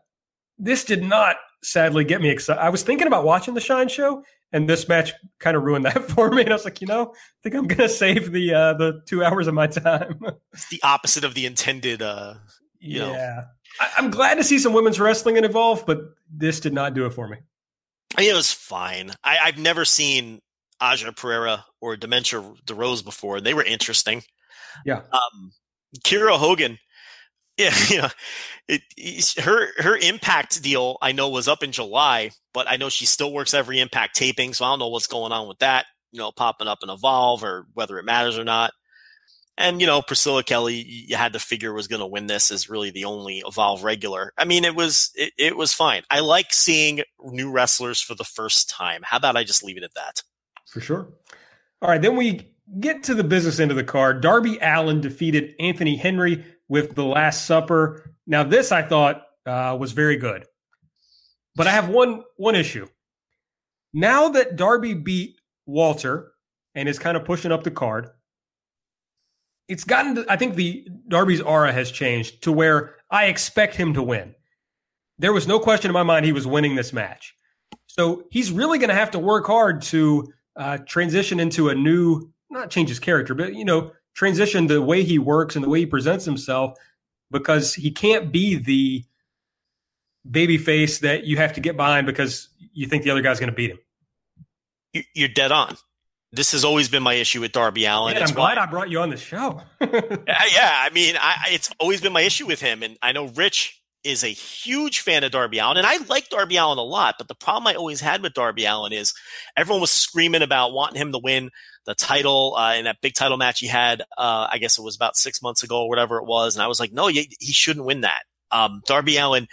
this did not, sadly, get me excited. I was thinking about watching the Shine show, and this match kind of ruined that for me. And I was like, you know, I think I'm going to save the uh, the two hours of my time. it's the opposite of the intended. Uh, yeah, know. I- I'm glad to see some women's wrestling and evolve, but this did not do it for me. It was fine. I, I've never seen Aja Perera or Dementia D'Rose before, and they were interesting. Yeah. Um, Kiera Hogan, yeah, you know, it, her her Impact deal I know was up in July, but I know she still works every Impact taping, so I don't know what's going on with that. You know, popping up in Evolve or whether it matters or not. And you know, Priscilla Kelly, you had to figure was going to win this as really the only Evolve regular. I mean, it was it, it was fine. I like seeing new wrestlers for the first time. How about I just leave it at that? For sure. All right, then we get to the business end of the card. Darby Allin defeated Anthony Henry with the Last Supper. Now, this I thought uh, was very good, but I have one one issue. Now that Darby beat Walter and is kind of pushing up the card, it's gotten. To, I think the Darby's aura has changed to where I expect him to win. There was no question in my mind he was winning this match. So he's really going to have to work hard to uh, transition into a new, not change his character, but you know, transition the way he works and the way he presents himself, because he can't be the baby face that you have to get behind because you think the other guy's going to beat him. You're dead on. This has always been my issue with Darby Allin. I'm glad I brought you on the show. yeah, I mean, I, it's always been my issue with him, and I know Rich is a huge fan of Darby Allin, and I like Darby Allin a lot. But the problem I always had with Darby Allin is everyone was screaming about wanting him to win the title uh, in that big title match he had. Uh, I guess it was about six months ago or whatever it was, and I was like, no, he, he shouldn't win that. Um, Darby Allin,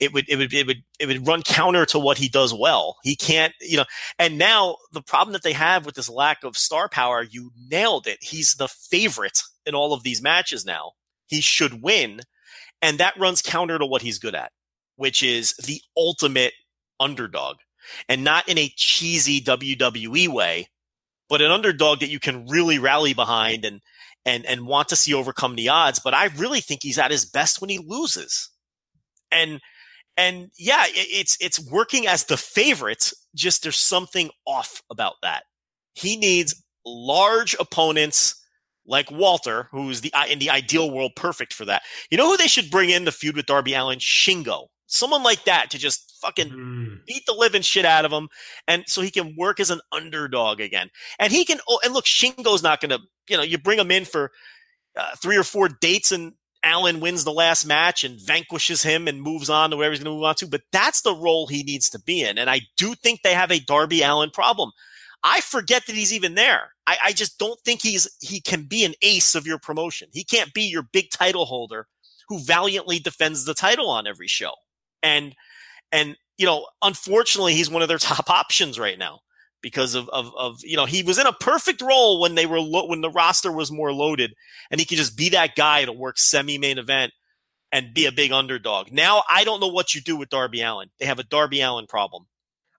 it would it would it would it would run counter to what he does well. He can't, you know. And now the problem that they have with this lack of star power, you nailed it. He's the favorite in all of these matches now. He should win and that runs counter to what he's good at, which is the ultimate underdog and not in a cheesy WWE way, but an underdog that you can really rally behind and, and, and want to see overcome the odds. But I really think he's at his best when he loses. And, and yeah, it, it's, it's working as the favorite. Just there's something off about that. He needs large opponents like Walter, who's the in the ideal world perfect for that. You know who they should bring in the feud with Darby Allin? Shingo. Someone like that to just fucking mm. beat the living shit out of him, and so he can work as an underdog again. And he can. Oh, and look, Shingo's not going to. You know, you bring him in for uh, three or four dates, and Allin wins the last match and vanquishes him and moves on to where he's going to move on to. But that's the role he needs to be in. And I do think they have a Darby Allin problem. I forget that he's even there. I, I just don't think he's he can be an ace of your promotion. He can't be your big title holder who valiantly defends the title on every show. And and you know, unfortunately, he's one of their top options right now. because of, of, of, you know, he was in a perfect role when they were, lo- when the roster was more loaded and he could just be that guy to work semi main event and be a big underdog. Now I don't know what you do with Darby Allin. They have a Darby Allin problem.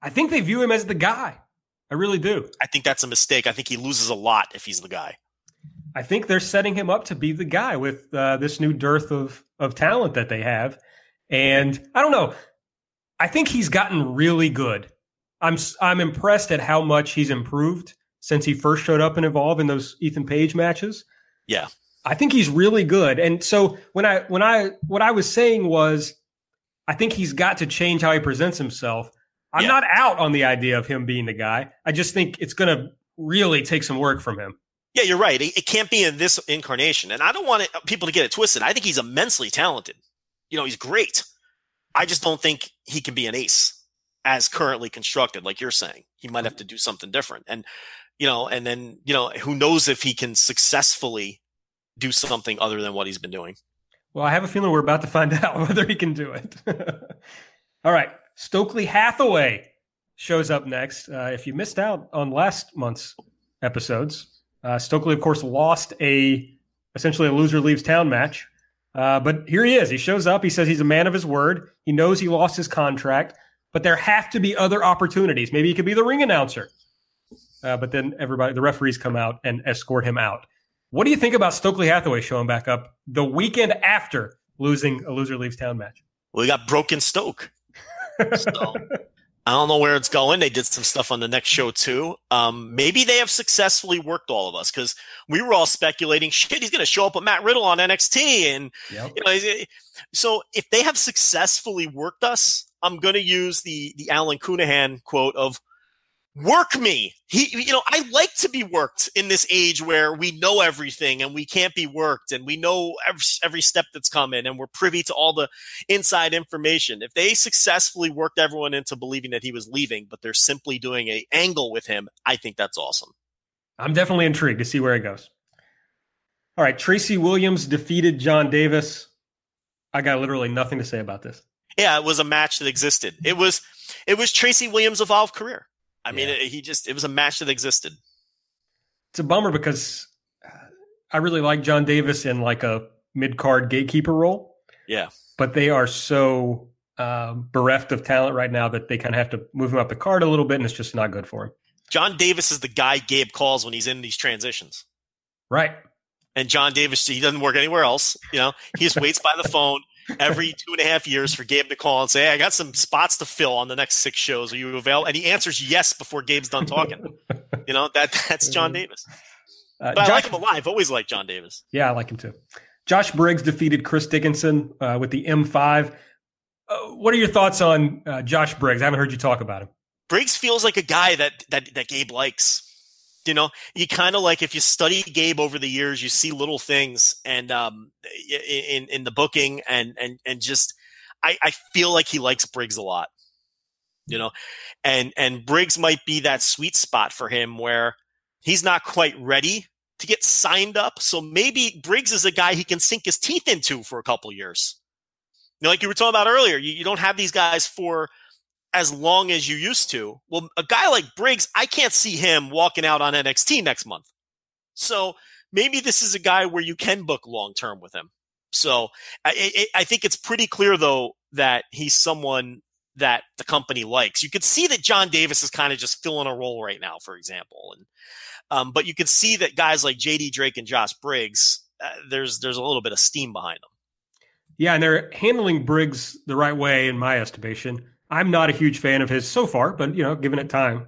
I think they view him as the guy. I really do. I think that's a mistake. I think he loses a lot if he's the guy. I think they're setting him up to be the guy with uh, this new dearth of of talent that they have. And I don't know. I think he's gotten really good. I'm I'm impressed at how much he's improved since he first showed up and Evolve in those Ethan Page matches. Yeah. I think he's really good. And so when I when I what I was saying was I think he's got to change how he presents himself. I'm Yeah. not out on the idea of him being the guy. I just think it's going to really take some work from him. Yeah, you're right. It, it can't be in this incarnation. And I don't want it, uh, people to get it twisted. I think he's immensely talented. You know, he's great. I just don't think he can be an ace as currently constructed, like you're saying. He might have to do something different. And, you know, and then, you know, who knows if he can successfully do something other than what he's been doing. Well, I have a feeling we're about to find out whether he can do it. All right. Stokely Hathaway shows up next. Uh, if you missed out on last month's episodes, uh, Stokely, of course, lost a essentially a loser leaves town match. Uh, but here he is. He shows up. He says he's a man of his word. He knows he lost his contract, but there have to be other opportunities. Maybe he could be the ring announcer. Uh, but then everybody, the referees come out and escort him out. What do you think about Stokely Hathaway showing back up the weekend after losing a loser leaves town match? Well, we got Broken Stoke. So I don't know where it's going. They did some stuff on the next show too. Um, maybe they have successfully worked all of us because we were all speculating, shit, he's going to show up with Matt Riddle on NXT, and Yep. you know, so if they have successfully worked us, I'm going to use the the Alan Counihan quote of "work me." He, you know, I like to be worked in this age where we know everything and we can't be worked, and we know every, every step that's coming, and we're privy to all the inside information. If they successfully worked everyone into believing that he was leaving, but they're simply doing a angle with him, I think that's awesome. I'm definitely intrigued to see where it goes. All right. Tracy Williams defeated John Davis. I got literally nothing to say about this. Yeah, it was a match that existed. It was it was Tracy Williams' evolved career. I mean, Yeah. it, he just it was a match that existed. It's a bummer because I really like John Davis in like a mid card gatekeeper role, Yeah. but they are so um, bereft of talent right now that they kind of have to move him up the card a little bit, and it's just not good for him. John Davis is the guy Gabe calls when he's in these transitions. Right. And John Davis, he doesn't work anywhere else. You know, he just waits by the phone every two and a half years for Gabe to call and say, Hey, I got some spots to fill on the next six shows. Are you available? And he answers yes before Gabe's done talking. you know, that that's John Davis. Uh, But I Josh- like him alive. Always like John Davis. Yeah, I like him too. Josh Briggs defeated Chris Dickinson uh, with the M5. Uh, what are your thoughts on uh, Josh Briggs? I haven't heard you talk about him. Briggs feels like a guy that that that Gabe likes. You know, you kind of like if you study Gabe over the years, you see little things and um in in the booking and and and just I I feel like he likes Briggs a lot. You know, and and Briggs might be that sweet spot for him where he's not quite ready to get signed up. So maybe Briggs is a guy he can sink his teeth into for a couple years. You know, like you were talking about earlier, you, you don't have these guys for as long as you used to. Well, a guy like Briggs, I can't see him walking out on NXT next month. So maybe this is a guy where you can book long term with him. So I, I, think it's pretty clear though that he's someone that the company likes. You could see that John Davis is kind of just filling a role right now, for example, and um, but you can see that guys like JD Drake and Josh Briggs, uh, there's there's a little bit of steam behind them. Yeah, and they're handling Briggs the right way, in my estimation. I'm not a huge fan of his so far, but you know, given it time.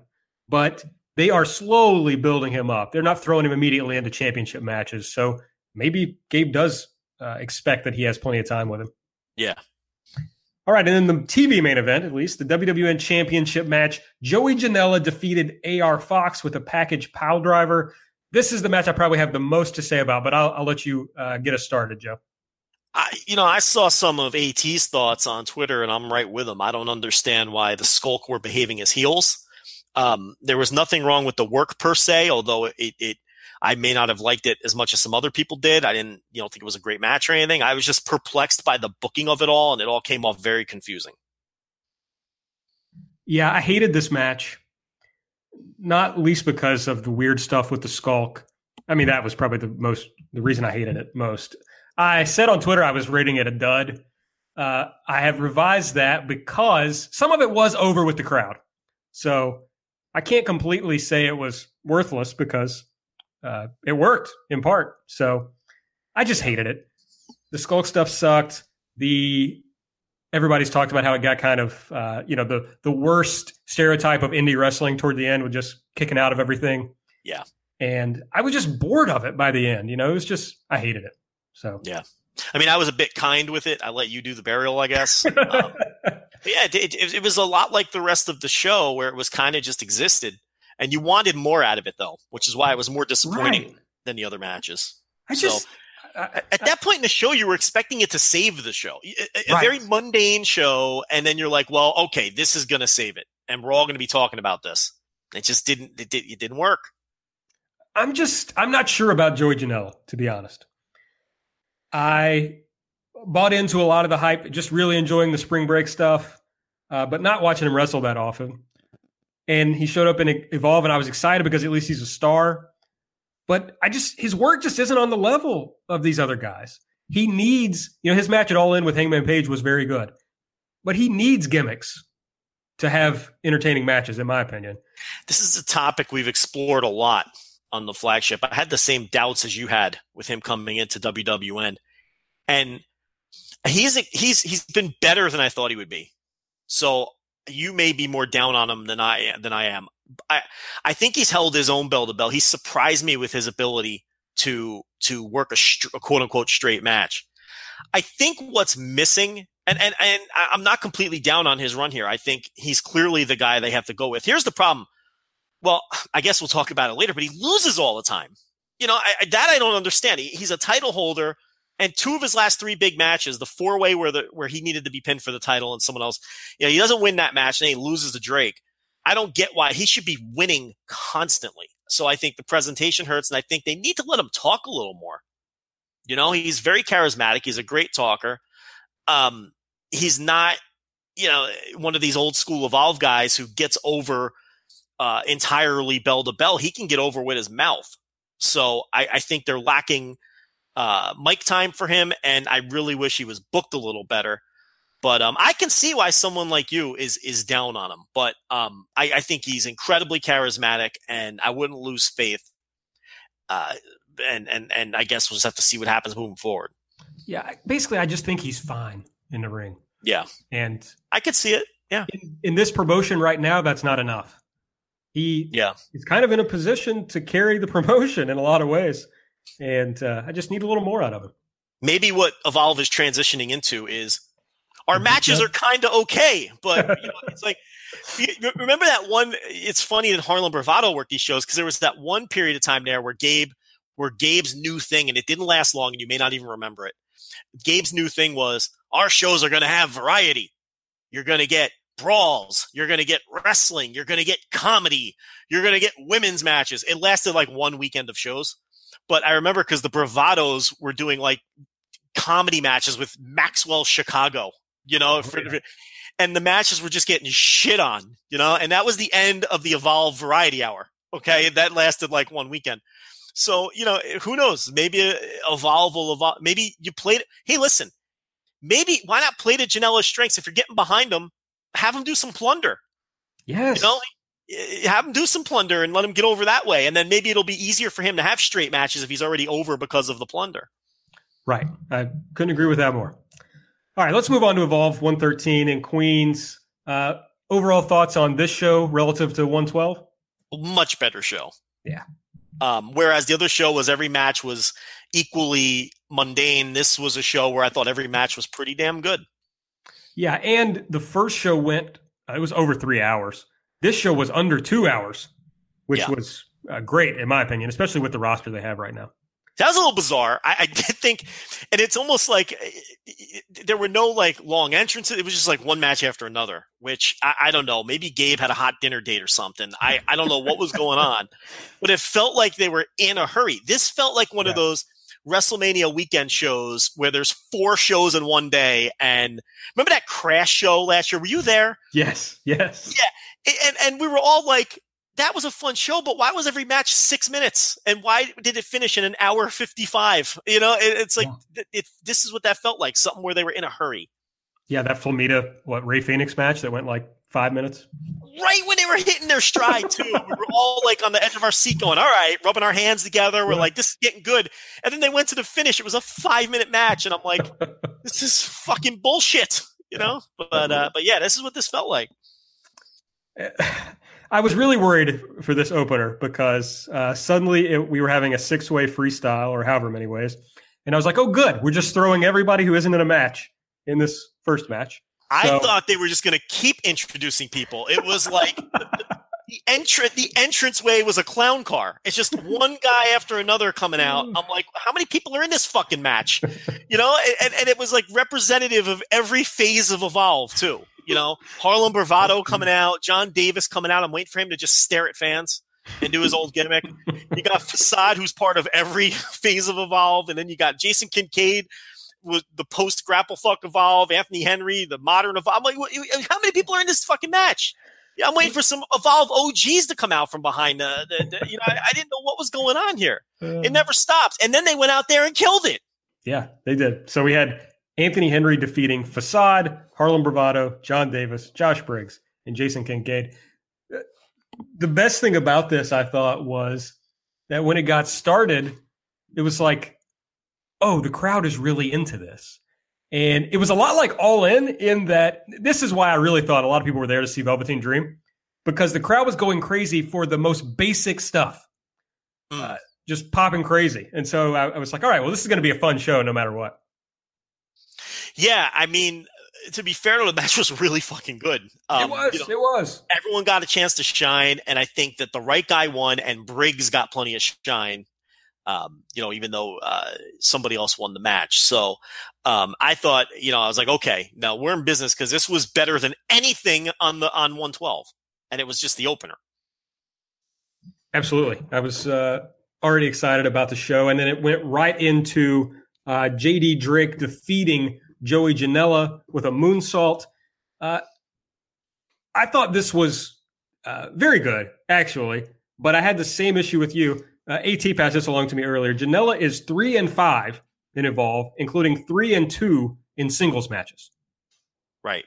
But they are slowly building him up. They're not throwing him immediately into championship matches. So maybe Gabe does uh, expect that he has plenty of time with him. Yeah. All right, and then the TV main event, at least the WWN Championship match, Joey Janela defeated AR Fox with a package pile driver. This is the match I probably have the most to say about, but I'll, I'll let you uh, get us started, Joe. I, you know, I saw some of AT's thoughts on Twitter, and I'm right with him. I don't understand why the Skulk were behaving as heels. Um, there was nothing wrong with the work per se, although it, it, I may not have liked it as much as some other people did. I didn't, you know, think it was a great match or anything. I was just perplexed by the booking of it all, and it all came off very confusing. Yeah, I hated this match. not least because of the weird stuff with the skulk. I mean, that was probably the most the reason I hated it most. I said on Twitter I was rating it a dud. Uh, I have revised that because some of it was over with the crowd. So I can't completely say it was worthless because uh, it worked in part. So I just hated it. The skulk stuff sucked. The everybody's talked about how it got kind of uh, you know the the worst stereotype of indie wrestling toward the end with just kicking out of everything. Yeah. And I was just bored of it by the end. You know, it was just I hated it. So yeah. I mean, I was a bit kind with it. I let you do the burial, I guess. Um, yeah, it, it, it, was a lot like the rest of the show where it was kind of just existed, and you wanted more out of it though, which is why it was more disappointing right. than the other matches. I so, just at that point in the show, you were expecting it to save the show, a, a right. very mundane show, and then you're like, well, okay, this is going to save it, and we're all going to be talking about this. It just didn't. It, did, it didn't work. I'm just. I'm not sure about Joey Janela, to be honest. I bought into a lot of the hype, just really enjoying the spring break stuff, uh, but not watching him wrestle that often. And he showed up in Evolve, and I was excited because at least he's a star. But I just his work just isn't on the level of these other guys. He needs, you know, his match at All In with Hangman Page was very good, but he needs gimmicks to have entertaining matches, in my opinion. This is a topic we've explored a lot on the flagship. I had the same doubts as you had with him coming into WWN, and he's he's he's been better than I thought he would be. So you may be more down on him than I than I am. I I think he's held his own bell to bell. He surprised me with his ability to to work a, a quote unquote straight match. I think what's missing, and and and I'm not completely down on his run here. I think he's clearly the guy they have to go with. Here's the problem well, I guess we'll talk about it later, but he loses all the time. You know, I, that I don't understand. He, he's a title holder, and two of his last three big matches, the four way where the where he needed to be pinned for the title, and someone else, you know, he doesn't win that match, and he loses to Drake. I don't get why he should be winning constantly. So I think the presentation hurts, and I think they need to let him talk a little more. You know, he's very charismatic. He's a great talker. Um, he's not, you know, one of these old school evolve guys who gets over uh, entirely bell to bell, he can get over with his mouth. So I, I think they're lacking uh, mic time for him, and I really wish he was booked a little better. But um, I can see why someone like you is is down on him. But um, I, I, think he's incredibly charismatic, and I wouldn't lose faith. Uh, and and and I guess we'll just have to see what happens moving forward. Yeah, basically, I just think he's fine in the ring. Yeah, and I could see it. Yeah, in, in this promotion right now, that's not enough. He yeah, he's kind of in a position to carry the promotion in a lot of ways, and uh, I just need a little more out of him. Maybe what Evolve is transitioning into is our matches are kind of okay, but you know, it's like remember that one. It's funny that Harlem Bravado worked these shows because there was that one period of time there where Gabe, where Gabe's new thing, and it didn't last long, and you may not even remember it. Gabe's new thing was our shows are going to have variety. You're going to get brawls. You're going to get wrestling. You're going to get comedy. You're going to get women's matches. It lasted like one weekend of shows. But I remember because the Bravados were doing like comedy matches with Maxwell Chicago, you know, oh, for, yeah. and the matches were just getting shit on, you know, and that was the end of the Evolve Variety Hour. Okay. That lasted like one weekend. So, you know, eh, who knows? Maybe eh, Evolve will evolve. Maybe you played it. Hey, listen, maybe why not play to Janela's strengths? If you're getting behind them, have them do some plunder. Yes. You know, have him do some plunder and let him get over that way. And then maybe it'll be easier for him to have straight matches if he's already over because of the plunder. Right. I couldn't agree with that more. All right, let's move on to Evolve 113 in Queens. Uh, overall thoughts on this show relative to 112? Much better show. Yeah. Um, whereas the other show was every match was equally mundane. This was a show where I thought every match was pretty damn good. Yeah, and the first show went it was over three hours. This show was under two hours, which yeah. was uh, great in my opinion, especially with the roster they have right now. That was a little bizarre. I, I did think, and it's almost like there were no like long entrances. It was just like one match after another, which I, I, don't know. Maybe Gabe had a hot dinner date or something. I, I don't know what was going on, but it felt like they were in a hurry. This felt like one yeah. of those WrestleMania weekend shows where there's four shows in one day. And remember that crash show last year? Were you there? Yes. Yes. Yeah. And, and we were all like, that was a fun show, but why was every match six minutes? And why did it finish in an hour 55? You know, it, it's like, yeah. it, this is what that felt like something where they were in a hurry. Yeah, that Flamita, what, Rey Fenix match that went like five minutes? Right when they were hitting their stride, too. we were all like on the edge of our seat going, all right, rubbing our hands together. We're yeah. like, this is getting good. And then they went to the finish. It was a five minute match. And I'm like, this is fucking bullshit, you know? But, uh, but yeah, this is what this felt like. I was really worried for this opener because uh, suddenly it, we were having a six way freestyle or however many ways. And I was like, oh, good. We're just throwing everybody who isn't in a match in this first match. I so, thought they were just going to keep introducing people. It was like the entrance the entrance way was a clown car. It's just one guy after another coming out. I'm like, how many people are in this fucking match? You know, and, and it was like representative of every phase of Evolve too. You know, Harlem Bravado coming out, John Davis coming out. I'm waiting for him to just stare at fans and do his old gimmick. You got Facade, who's part of every phase of Evolve, and then you got Jason Kincaid with the post grapple fuck Evolve, Anthony Henry, the modern Evolve. I'm like, how many people are in this fucking match? Yeah, I'm waiting for some Evolve OGs to come out from behind the, the, the you know, I, I, didn't know what was going on here. It never stops. And then they went out there and killed it. Yeah, they did. So we had Anthony Henry defeating Facade, Harlem Bravado, John Davis, Josh Briggs, and Jason Kincaid. The best thing about this, I thought, was that when it got started, it was like, oh, the crowd is really into this. And it was a lot like All In, in that this is why I really thought a lot of people were there to see Velveteen Dream, because the crowd was going crazy for the most basic stuff, mm. uh, just popping crazy. And so I, I was like, all right, well, this is going to be a fun show no matter what. Yeah, I mean, to be fair, the match was really fucking good. Um, it was. You know, it was. Everyone got a chance to shine, and I think that the right guy won, and Briggs got plenty of shine. Um, you know, even though uh, somebody else won the match. So um, I thought, you know, I was like, okay, now we're in business because this was better than anything on the on 112, and it was just the opener. Absolutely, I was uh, already excited about the show, and then it went right into uh, JD Drake defeating Joey Janela with a moonsault. Uh, I thought this was uh, very good, actually, but I had the same issue with you. Uh, AT passed this along to me earlier. Janela is three and five in Evolve, including three and two in singles matches. Right.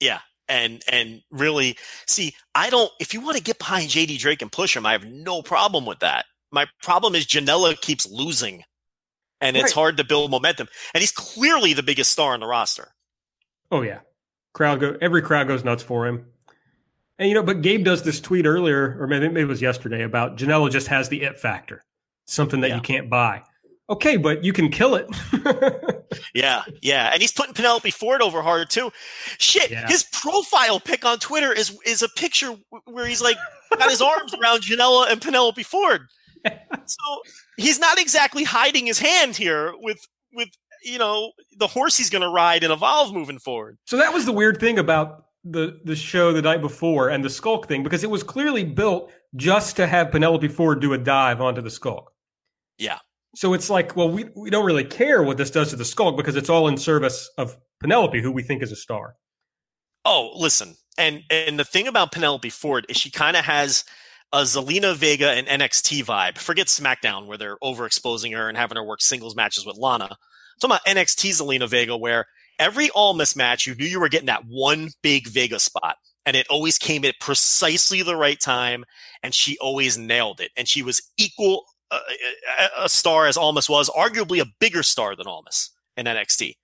Yeah. And and really, see, I don't. If you want to get behind JD Drake and push him, I have no problem with that. My problem is Janela keeps losing and it's hard to build momentum. And he's clearly the biggest star on the roster. Oh yeah, crowd go every crowd goes nuts for him. And you know, but Gabe does this tweet earlier, or maybe, maybe it was yesterday, about Janela just has the it factor, something that yeah. you can't buy. Okay, but you can kill it. yeah, yeah, and he's putting Penelope Ford over harder too. Shit, yeah. his profile pic on Twitter is is a picture where he's like got his arms around Janela and Penelope Ford. So he's not exactly hiding his hand here with with you know the horse he's going to ride and evolve moving forward. So that was the weird thing about the the show the night before and the Skulk thing because it was clearly built just to have Penelope Ford do a dive onto the Skulk. Yeah. So it's like, well, we we don't really care what this does to the Skulk because it's all in service of Penelope, who we think is a star. Oh, listen, and and the thing about Penelope Ford is she kind of has a Zelina Vega and NXT vibe. Forget SmackDown where they're overexposing her and having her work singles matches with Lana. I'm talking about NXT Zelina Vega where every Almas match you knew you were getting that one big Vega spot. And it always came at precisely the right time, and she always nailed it. And she was equal uh, a star as Almas was, arguably a bigger star than Almas in NXT.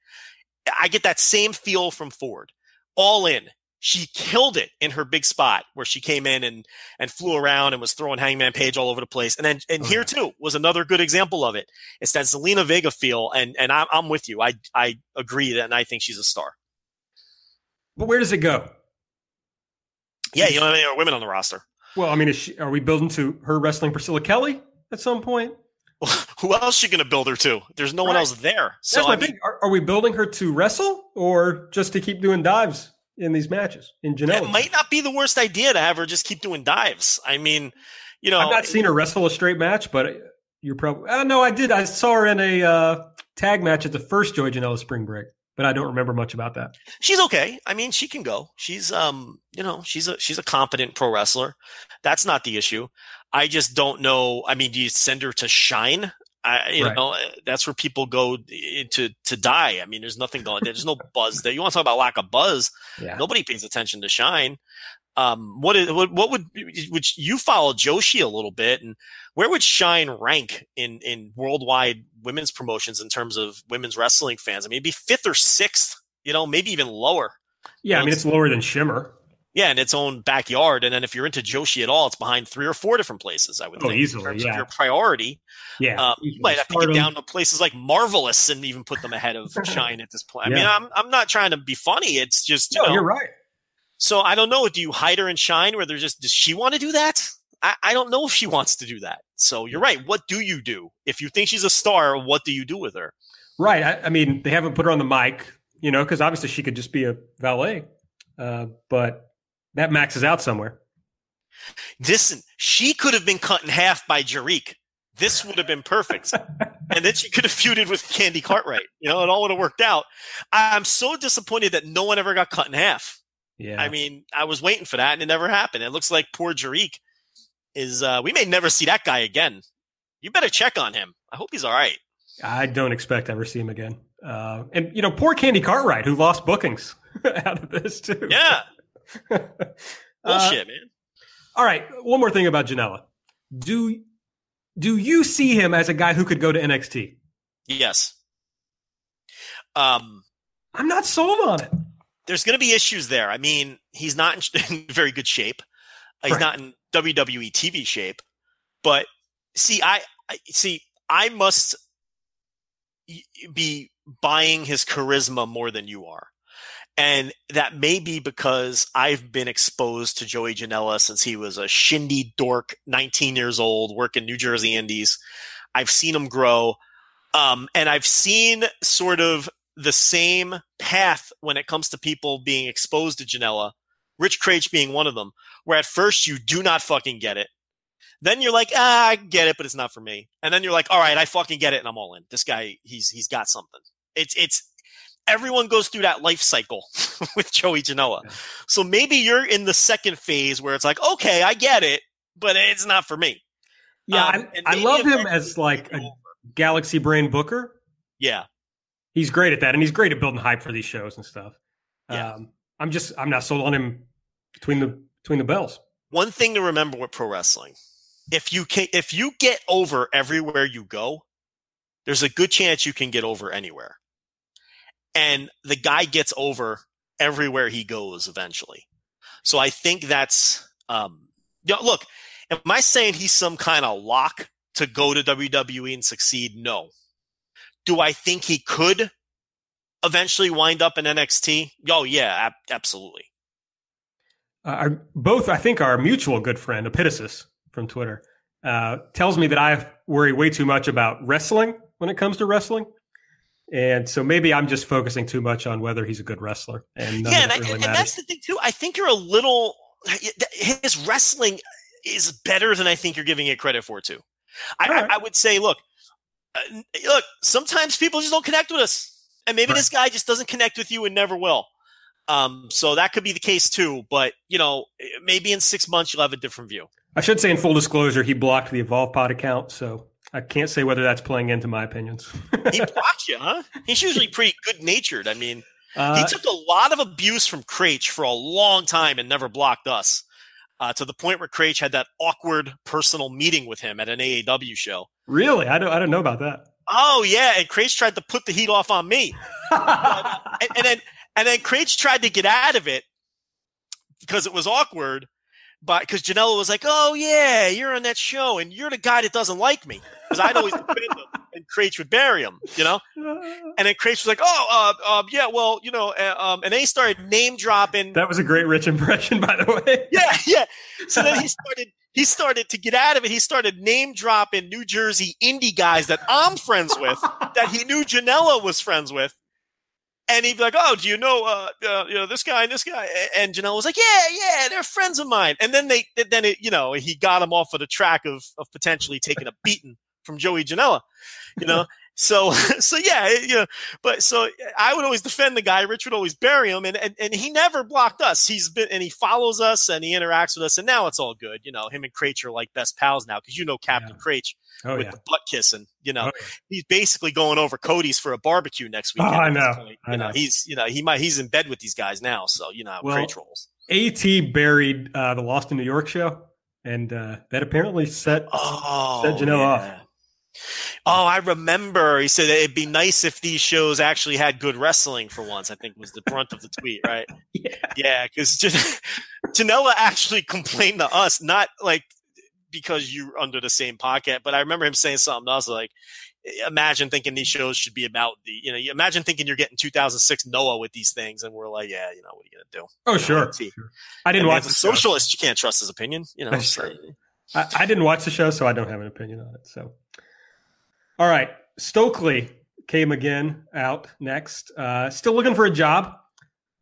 I get that same feel from Ford. All in she killed it in her big spot where she came in and and flew around and was throwing Hangman Page all over the place. And then and oh, here too was another good example of it. It's that Zelina Vega feel, and and I'm, I'm with you. I I agree that, and I think she's a star. But where does it go? Yeah, you know, there are women on the roster. Well, I mean, she, are we building to her wrestling Priscilla Kelly at some point? who else is she going to build her to? There's no right. one else there. So That's my I mean. Are, are, we building her to wrestle or just to keep doing dives? In these matches in Janela. It might not be the worst idea to have her just keep doing dives. I mean, you know, I've not seen her wrestle a straight match, but you're probably. Uh, no, I did. I saw her in a uh, tag match at the first Joey Janela Spring Break. but I don't remember much about that. She's okay. I mean, she can go. She's um, you know, she's a she's a competent pro wrestler. That's not the issue. I just don't know. I mean, do you send her to Shine? I, you right. know, that's where people go to to die. I mean, there's nothing going. There. There's no buzz there. You want to talk about lack of buzz? Yeah. Nobody pays attention to Shine. Um, what is what, what would which you follow Joshi a little bit, and where would Shine rank in in worldwide women's promotions in terms of women's wrestling fans? I mean, maybe fifth or sixth, you know, maybe even lower. Yeah, I mean, it's lower than Shimmer. Yeah, in its own backyard, and then if you're into Joshi at all, it's behind three or four different places. I would oh, think, easily, in terms yeah. of your priority. Yeah, um, you might have to get down to places like Marvelous and even put them ahead of Shine at this point. I mean, I'm I'm not trying to be funny. It's just you no, know, you're right. So I don't know. Do you hide her in shine where there's just, does she want to do that? I, I don't know if she wants to do that. So you're right. What do you do? If you think she's a star, what do you do with her? Right. I, I mean, they haven't put her on the mic, you know, because obviously she could just be a valet. Uh, but that maxes out somewhere. Listen, she could have been cut in half by Jarek. This would have been perfect. and then she could have feuded with Candy Cartwright. You know, it all would have worked out. I'm so disappointed that no one ever got cut in half. Yeah. I mean, I was waiting for that and it never happened. It looks like poor Jarek is, uh, we may never see that guy again. You better check on him. I hope he's all right. I don't expect to ever see him again. Uh, and, you know, poor Candy Cartwright who lost bookings out of this too. Yeah. Bullshit, uh, man. All right. One more thing about Janela. Do, do you see him as a guy who could go to NXT? Yes. Um, I'm not sold on it there's going to be issues there. I mean, he's not in, very good shape. He's right. not in WWE TV shape. But see, I, I see. I must be buying his charisma more than you are. And that may be because I've been exposed to Joey Janela since he was a shindy dork, 19 years old, working New Jersey Indies. I've seen him grow. Um, and I've seen sort of the same path when it comes to people being exposed to Janela, Rich Kraetsch being one of them, where at first you do not fucking get it. Then you're like, ah, I get it, but it's not for me. And then you're like, all right, I fucking get it, and I'm all in. This guy, he's he's got something. It's it's everyone goes through that life cycle with Joey Janela. Yeah. So maybe you're in the second phase where it's like, okay, I get it, but it's not for me. Yeah, um, I, I love him as like a galaxy brain booker. Yeah he's great at that, and he's great at building hype for these shows and stuff. Yeah. Um, I'm just I'm not sold on him between the between the bells. One thing to remember with pro wrestling, if you can if you get over everywhere you go, there's a good chance you can get over anywhere. And the guy gets over everywhere he goes eventually. So I think that's um you know, look, am I saying he's some kind of lock to go to WWE and succeed? No. Do I think he could eventually wind up in NXT? Oh yeah, ab- absolutely. Uh, our, both, I think, our mutual good friend Epitasis from Twitter uh, tells me that I worry way too much about wrestling when it comes to wrestling. And so maybe I'm just focusing too much on whether he's a good wrestler. And yeah, and, really and that's the thing too. I think you're a little his wrestling is better than I think you're giving it credit for too. I, right. I, I would say, look, uh, look, sometimes people just don't connect with us. And maybe right. this guy just doesn't connect with you and never will. Um, so that could be the case too. But, you know, maybe in six months you'll have a different view. I should say in full disclosure, he blocked the Evolve Pod account. So I can't say whether that's playing into my opinions. he blocked you, huh? He's usually pretty good natured. I mean, uh, he took a lot of abuse from Kraetsch for a long time and never blocked us. Uh, to the point where Kraetsch had that awkward personal meeting with him at an AAW show. Really? I don't. I don't know about that. Oh yeah, and Kraetsch tried to put the heat off on me, and, and, then and then Kraetsch tried to get out of it because it was awkward. But because Janela was like, "Oh yeah, you're on that show, and you're the guy that doesn't like me," because I'd always defend him, and Kraetsch would bury him, you know. And then Kraetsch was like, "Oh, uh, uh, yeah, well, you know," uh, um, and then he started name dropping. That was a great Rich impression, by the way. yeah, yeah. So then he started he started to get out of it. He started name dropping New Jersey indie guys that I'm friends with, that he knew Janela was friends with. And he'd be like, "Oh, do you know, uh, uh, you know, this guy and this guy?" And Janela was like, "Yeah, yeah, they're friends of mine." And then they, then it, you know, he got him off of the track of of potentially taking a beating from Joey Janela, you know. So, so yeah, you know, but so I would always defend the guy. Rich would always bury him, and, and and he never blocked us. He's been and he follows us and he interacts with us, and now it's all good. You know, him and Kraetsch are like best pals now because you know Captain yeah. Kraetsch oh, with yeah. the butt kissing. You know, oh, yeah. he's basically going over Cody's for a barbecue next week. Oh, I know. You I know. know. he's you know he might he's in bed with these guys now, so you know well, rolls. At buried uh, the Lost in New York show, and uh, that apparently set oh, set Janela off. Oh, I remember. He said it'd be nice if these shows actually had good wrestling for once. I think was the brunt of the tweet, right? yeah, yeah, because Janela actually complained to us, not like because you're under the same pocket, but I remember him saying something else like, imagine thinking these shows should be about the, you know, you imagine thinking you're getting 2006 Noah with these things, and we're like, yeah, you know, what are you gonna do? Oh, sure, sure. I didn't watch. As a socialist, you can't trust his opinion, you know. So. I, I didn't watch the show, so I don't have an opinion on it. So, all right, Stokely came again out next. Uh, still looking for a job.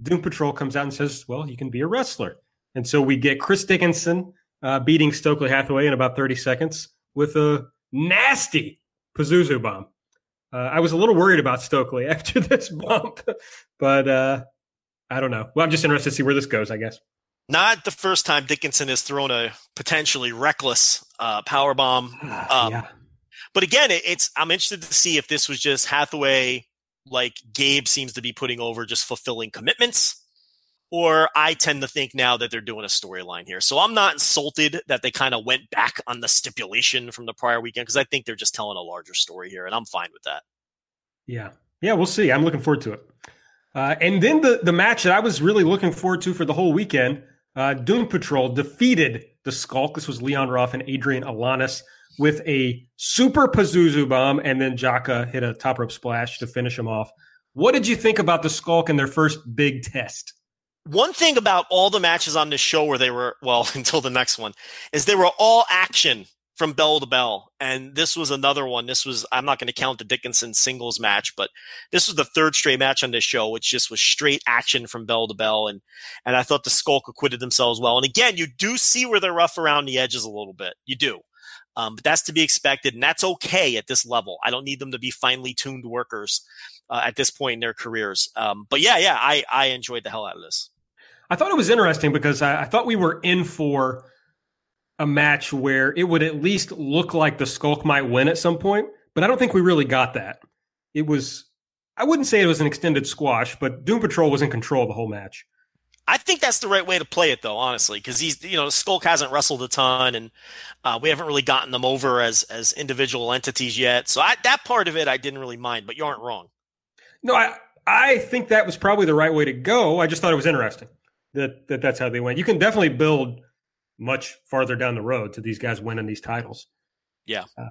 Doom Patrol comes out and says, "Well, you can be a wrestler." And so we get Chris Dickinson uh, beating Stokely Hathaway in about 30 seconds with a nasty Pazuzu bomb. Uh, I was a little worried about Stokely after this bump, but uh, I don't know. Well, I'm just interested to see where this goes. I guess. Not the first time Dickinson has thrown a potentially reckless uh, power bomb. Um, yeah. But again, it, it's I'm interested to see if this was just Hathaway, like Gabe seems to be putting over, just fulfilling commitments, or I tend to think now that they're doing a storyline here. So I'm not insulted that they kind of went back on the stipulation from the prior weekend because I think they're just telling a larger story here, and I'm fine with that. Yeah, yeah, we'll see. I'm looking forward to it. Uh, and then the the match that I was really looking forward to for the whole weekend, uh, Doom Patrol defeated the Skulk. This was Leon Ruff and Adrian Alanis with a super Pazuzu bomb, and then Jaka hit a top rope splash to finish him off. What did you think about the Skulk in their first big test? One thing about all the matches on this show where they were well until the next one is they were all action from bell to bell. And this was another one. This was i'm not going to count the dickinson singles match but this was the third straight match on this show which just was straight action from bell to bell. And and i thought the skulk acquitted themselves well. And again you do see where they're rough around the edges a little bit. You do. Um, but that's to be expected and that's okay at this level. I don't need them to be finely tuned workers uh, at this point in their careers um, but yeah yeah i i enjoyed the hell out of this I thought it was interesting because I, I, thought we were in for a match where it would at least look like the Skulk might win at some point, but I don't think we really got that. It was, I wouldn't say it was an extended squash, but Doom Patrol was in control the whole match. I think that's the right way to play it, though, honestly, because he's, you know, Skulk hasn't wrestled a ton, and uh, we haven't really gotten them over as as individual entities yet. So I, that part of it, I didn't really mind. But you aren't wrong. No, I I think that was probably the right way to go. I just thought it was interesting that, that that's how they went. You can definitely build much farther down the road to these guys winning these titles. Yeah. Uh,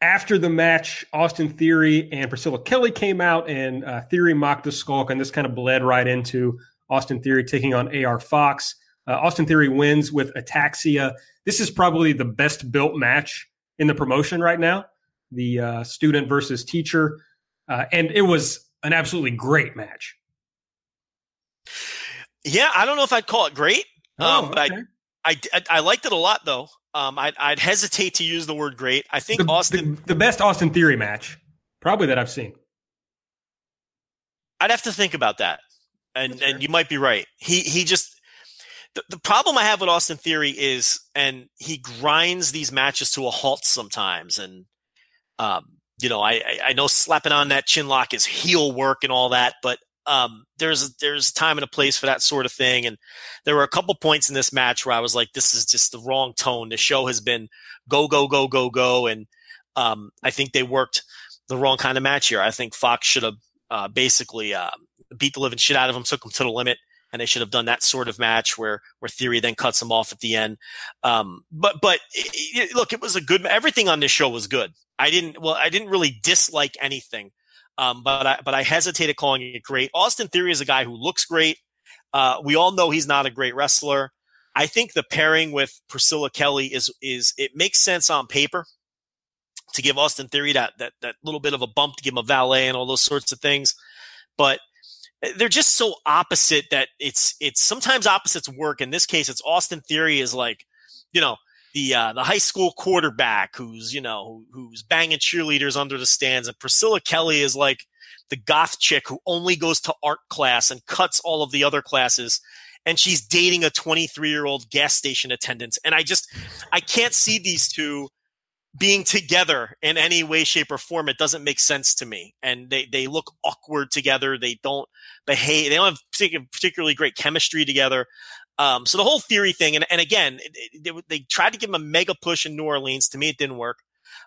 after the match, Austin Theory and Priscilla Kelly came out, and uh, Theory mocked the Skulk, and this kind of bled right into Austin Theory taking on AR Fox. Uh, Austin Theory wins with Ataxia. This is probably the best built match in the promotion right now. The uh, student versus teacher, uh, and it was an absolutely great match. Yeah, I don't know if I'd call it great, oh, um, but okay. I, I, I liked it a lot though. Um, I'd, I'd hesitate to use the word great. I think the, Austin, the, the, best Austin Theory match, probably that I've seen. I'd have to think about that, and and you might be right. He he just the, the problem I have with Austin Theory is, and he grinds these matches to a halt sometimes, and um, you know, I I know slapping on that chin lock is heel work and all that, but um, there's there's time and a place for that sort of thing. And there were a couple points in this match where I was like, this is just the wrong tone. The show has been go go go go go, and um, I think they worked the wrong kind of match here. I think Fox should have uh, basically uh, beat the living shit out of him, took him to the limit. And they should have done that sort of match where where Theory then cuts them off at the end. Um, but but it, it, look, it was a good. Everything on this show was good. I didn't well, I didn't really dislike anything. Um, but I, but I hesitated calling it great. Austin Theory is a guy who looks great. Uh, we all know he's not a great wrestler. I think the pairing with Priscilla Kelly is is it makes sense on paper to give Austin Theory that that that little bit of a bump to give him a valet and all those sorts of things. But they're just so opposite that it's it's sometimes opposites work. In this case, it's Austin Theory is like, you know, the uh, the high school quarterback who's you know who's banging cheerleaders under the stands, and Priscilla Kelly is like the goth chick who only goes to art class and cuts all of the other classes. And she's dating a 23 year old gas station attendant. And i just i can't see these two being together in any way shape or form. It doesn't make sense to me. And they they look awkward together. They don't behave they don't have particularly great chemistry together um, so the whole theory thing, and, and again, they, they, tried to give him a mega push in New Orleans. To me, it didn't work.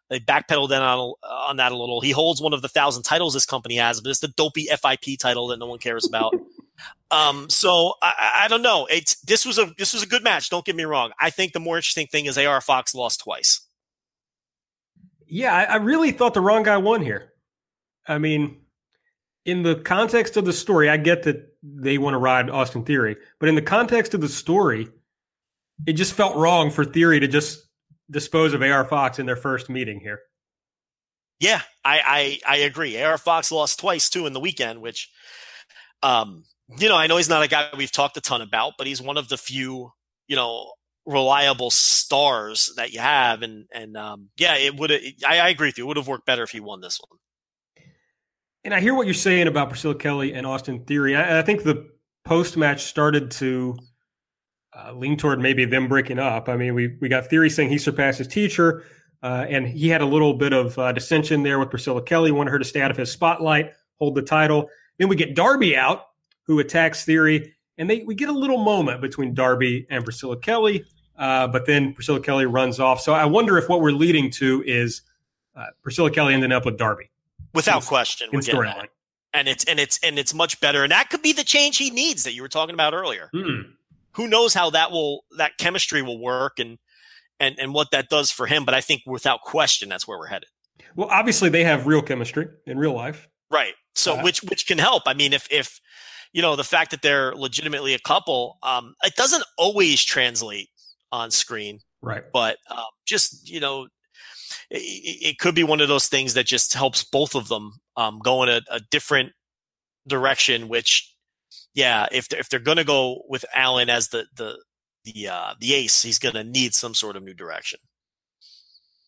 They backpedaled in on, on that a little. He holds one of the thousand titles this company has, but it's the dopey FIP title that no one cares about. um, so I, I don't know. It's this was a this was a good match. Don't get me wrong. I think the more interesting thing is AR Fox lost twice. Yeah, I, I really thought the wrong guy won here. I mean, in the context of the story, I get that they want to ride Austin Theory, but in the context of the story, it just felt wrong for Theory to just dispose of AR Fox in their first meeting here. Yeah, I, I, I agree. AR Fox lost twice too in the weekend, which, um, you know, I know he's not a guy we've talked a ton about, but he's one of the few, you know, reliable stars that you have. And, and, um, yeah, it would, I, I agree with you. It would have worked better if he won this one. And I hear what you're saying about Priscilla Kelly and Austin Theory. I, I think the post match started to uh, lean toward maybe them breaking up. I mean, we we got Theory saying he surpassed his teacher, uh, and he had a little bit of uh, dissension there with Priscilla Kelly, wanted her to stay out of his spotlight, hold the title. Then we get Darby out, who attacks Theory, and they we get a little moment between Darby and Priscilla Kelly. Uh, but then Priscilla Kelly runs off. So I wonder if what we're leading to is uh, Priscilla Kelly ending up with Darby without question. We're getting that. And it's and it's and it's much better, and that could be the change he needs that you were talking about earlier. Hmm. Who knows how that will that chemistry will work and and and what that does for him? But I think without question, that's where we're headed. Well, obviously they have real chemistry in real life, right? So uh, which which can help. I mean, if if you know the fact that they're legitimately a couple, um, it doesn't always translate on screen, right? But um, just you know it, it, could be one of those things that just helps both of them um, go in a, a different direction. Which, yeah, if they're, if they're going to go with Allin as the the the uh, the ace, he's going to need some sort of new direction.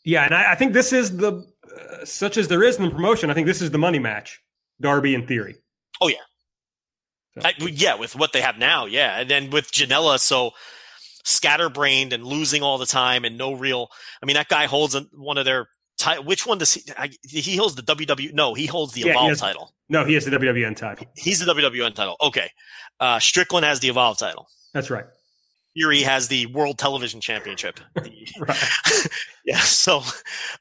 Yeah, and I, I think this is the uh, such as there is in the promotion. I think this is the money match, Darby in theory. Oh yeah, so. I, yeah, with what they have now, yeah, and then with Janela, so scatterbrained and losing all the time and no real. I mean, that guy holds one of their. which one does he? he holds the WW. No, he holds the yeah, Evolve has, title. No, he has the WWN title. He's the WWN title. Okay, uh, Strickland has the Evolve title. That's right. Fury has the World Television Championship. yeah. So,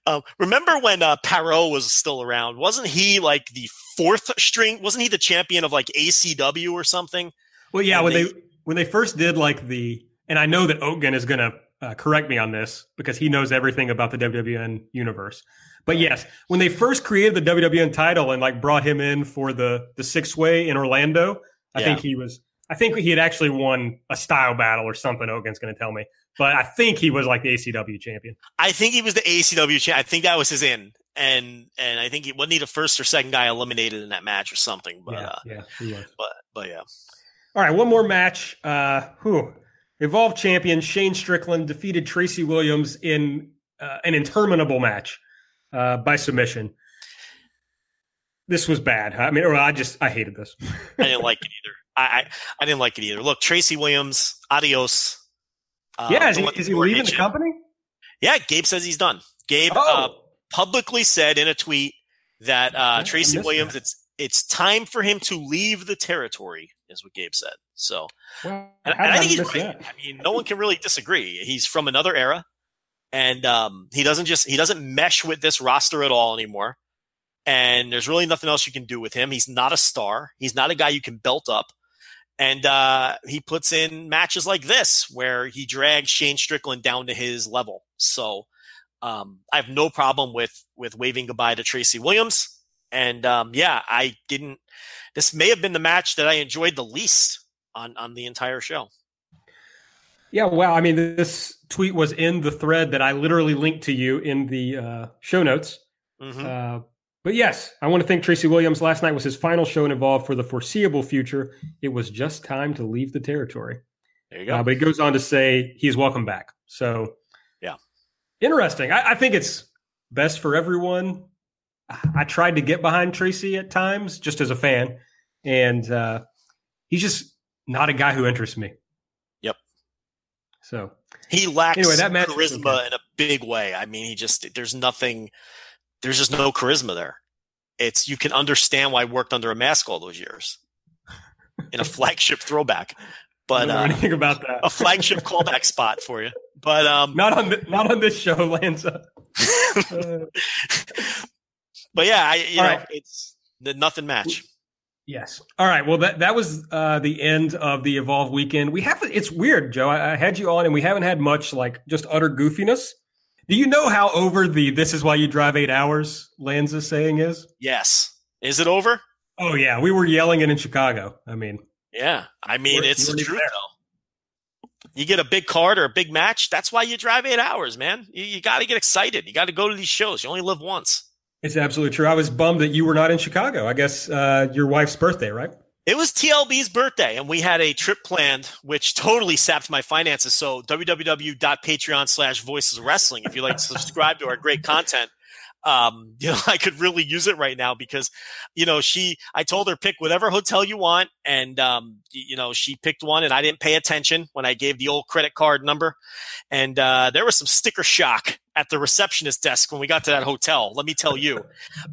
um, remember when uh, Parrow was still around? Wasn't he like the fourth string? Wasn't he the champion of like ACW or something? Well, yeah. And when they, they when they first did like the and I know that Ogun is going to uh, correct me on this because he knows everything about the WWN universe. But yes, when they first created the WWN title and like brought him in for the the six way in Orlando, I yeah. think he was. I think he had actually won a style battle or something. Ogun's going to tell me, but I think he was like the ACW champion. I think he was the ACW champion. I think that was his in, and and I think he wasn't he the first or second guy eliminated in that match or something. But yeah, uh, yeah but but yeah. All right, one more match. Uh, whew. Evolve champion Shane Strickland defeated Tracy Williams in uh, an interminable match uh, by submission. This was bad. I mean, or I just I hated this. I didn't like it either. I, I, I didn't like it either. Look, Tracy Williams, adios. Uh, yeah, is he, is he leaving the company? Yeah, Gabe says he's done. Gabe uh, oh. publicly said in a tweet that uh, Tracy Williams, that. it's it's time for him to leave the territory is what Gabe said. So, well, and, and I think he's right. That? I mean, no one can really disagree. He's from another era, and um, he doesn't just he doesn't mesh with this roster at all anymore. And there's really nothing else you can do with him. He's not a star. He's not a guy you can belt up. And uh, he puts in matches like this where he drags Shane Strickland down to his level. So um, I have no problem with with waving goodbye to Tracy Williams. And um, yeah, I didn't this may have been the match that I enjoyed the least on on the entire show. Yeah, well, I mean, this tweet was in the thread that I literally linked to you in the uh, show notes. Mm-hmm. Uh, but yes, I want to thank Tracy Williams. Last night was his final show and Evolve for the foreseeable future. It was just time to leave the territory. There you go. Uh, but he goes on to say he's welcome back. So, yeah, Interesting. I, I think it's best for everyone. I tried to get behind Tracy at times just as a fan, and uh, he's just not a guy who interests me. Yep. So he lacks anyway, that charisma okay. in a big way. I mean, he just there's nothing. There's just no charisma there. It's you can understand why I worked under a mask all those years in a flagship throwback, I but don't know uh, anything about that. a flagship callback spot for you. But um, Not on the, not on this show, Lanza. Uh, but yeah, I, you All know, right. it's the nothing match. yes. All right. Well, that that was uh, the end of the Evolve weekend. We have it's weird, Joe. I, I had you on, and we haven't had much like just utter goofiness. Do you know how over the "This is why you drive eight hours" Lanza saying is? Yes, is it over? Oh yeah, we were yelling it in Chicago. I mean, Yeah, I mean it's the truth there. though. You get a big card or a big match. That's why you drive eight hours, man. You, you got to get excited. You got to go to these shows. You only live once. It's absolutely true. I was bummed that you were not in Chicago. I guess uh, your wife's birthday, right? It was TLB's birthday, and we had a trip planned, which totally sapped my finances. So www.patreon slash voices wrestling. If you'd like to subscribe to our great content, um, you know, I could really use it right now because, you know, she, I told her pick whatever hotel you want. And, um, you know, she picked one and I didn't pay attention when I gave the old credit card number. And, uh, there was some sticker shock at the receptionist desk when we got to that hotel. Let me tell you,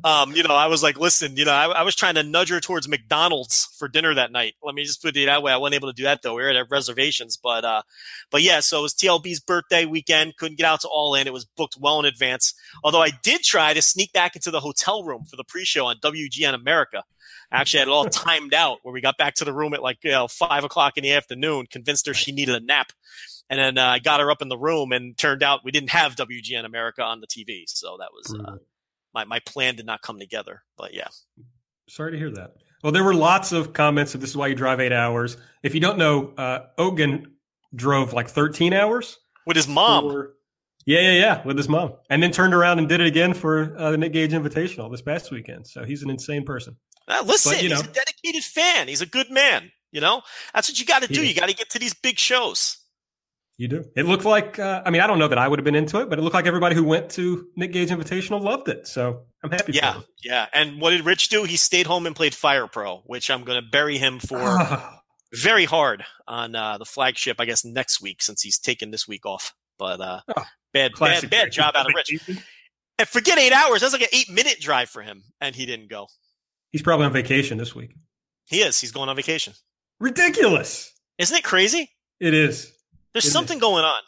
um, you know, I was like, listen, you know, I, I was trying to nudge her towards McDonald's for dinner that night. Let me just put it that way. I wasn't able to do that though. We were at reservations, but, uh, but yeah, so it was TLB's birthday weekend. Couldn't get out to All In. It was booked well in advance. Although I did try to sneak back into the hotel room for the pre-show on WGN America. I actually had it all timed out where we got back to the room at like you know five o'clock in the afternoon. Convinced her she needed a nap, and then uh, I got her up in the room. And turned out we didn't have WGN America on the TV, so that was uh, my my plan did not come together. But yeah, Sorry to hear that. Well, there were lots of comments of this is why you drive eight hours. If you don't know, uh, Ogan drove like 13 hours. with his mom. for- yeah, yeah, yeah, with his mom. And then turned around and did it again for uh, the Nick Gage Invitational this past weekend. So he's an insane person. Uh, listen, But, you he's a dedicated fan. He's a good man. You know, that's what you got to do. You got to get to these big shows. You do. It looked like, uh, I mean, I don't know that I would have been into it, but it looked like everybody who went to Nick Gage Invitational loved it. So I'm happy Yeah, yeah. And what did Rich do? He stayed home and played Fire Pro, which I'm going to bury him for very hard on uh, the flagship. I guess next week since he's taken this week off. But uh, Oh, bad, bad, bad job out of Rich. And forget eight hours. That's like an eight minute drive for him, and he didn't go. He's probably on vacation this week. He is. He's going on vacation. Ridiculous. Isn't it crazy? It is. There's It is. something going on.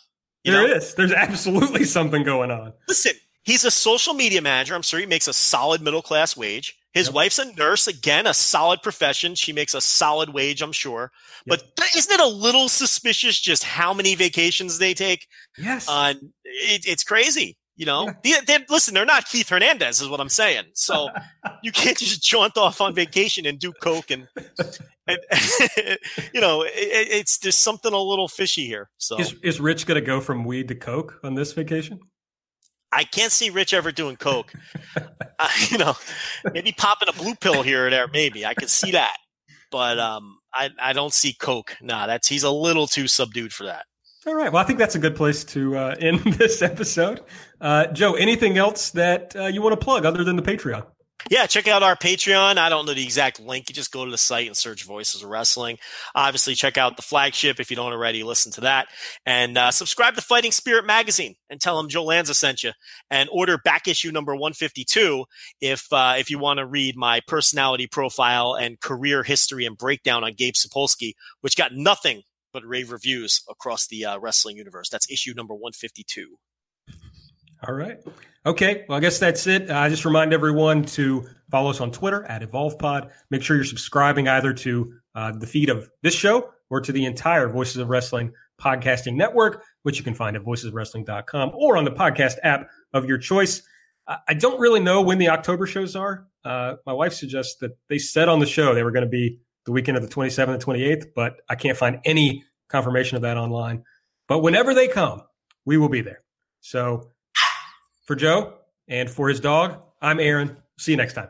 You There know? is. There's absolutely something going on. Listen, he's a social media manager. I'm sure he makes a solid middle class wage. His Yep. wife's a nurse. Again, a solid profession. She makes a solid wage, I'm sure. But th- isn't it a little suspicious just how many vacations they take? Yes. On it, it's crazy. You know, they, they- listen, they're not Keith Hernandez, is what I'm saying. So you can't just jaunt off on vacation and do coke and, and you know, it, it's there's something a little fishy here. So is, is Rich going to go from weed to coke on this vacation? I can't see Rich ever doing coke. uh, you know, maybe popping a blue pill here or there. Maybe I could see that, but um, I I don't see coke. Nah, that's he's a little too subdued for that. All right. Well, I think that's a good place to uh, end this episode. Uh, Joe, anything else that uh, you want to plug other than the Patreon? Yeah, check out our Patreon. I don't know the exact link. You just go to the site and search Voices of Wrestling. Obviously, check out the flagship if you don't already listen to that. And uh, subscribe to Fighting Spirit Magazine and tell them Joe Lanza sent you. And order back issue number 152 if uh, if you want to read my personality profile and career history and breakdown on Gabe Sapolsky, which got nothing but rave reviews across the uh, wrestling universe. That's issue number 152. All right. Okay. Well, I guess that's it. I just remind everyone to follow us on Twitter at EvolvePod. Make sure you're subscribing either to uh, the feed of this show or to the entire Voices of Wrestling podcasting network, which you can find at voicesofwrestling.com or on the podcast app of your choice. I I don't really know when the October shows are. Uh, my wife suggests that they said on the show they were going to be the weekend of the 27th and 28th, but I can't find any confirmation of that online. But whenever they come, we will be there. So for Joe and for his dog, I'm Aaron. See you next time.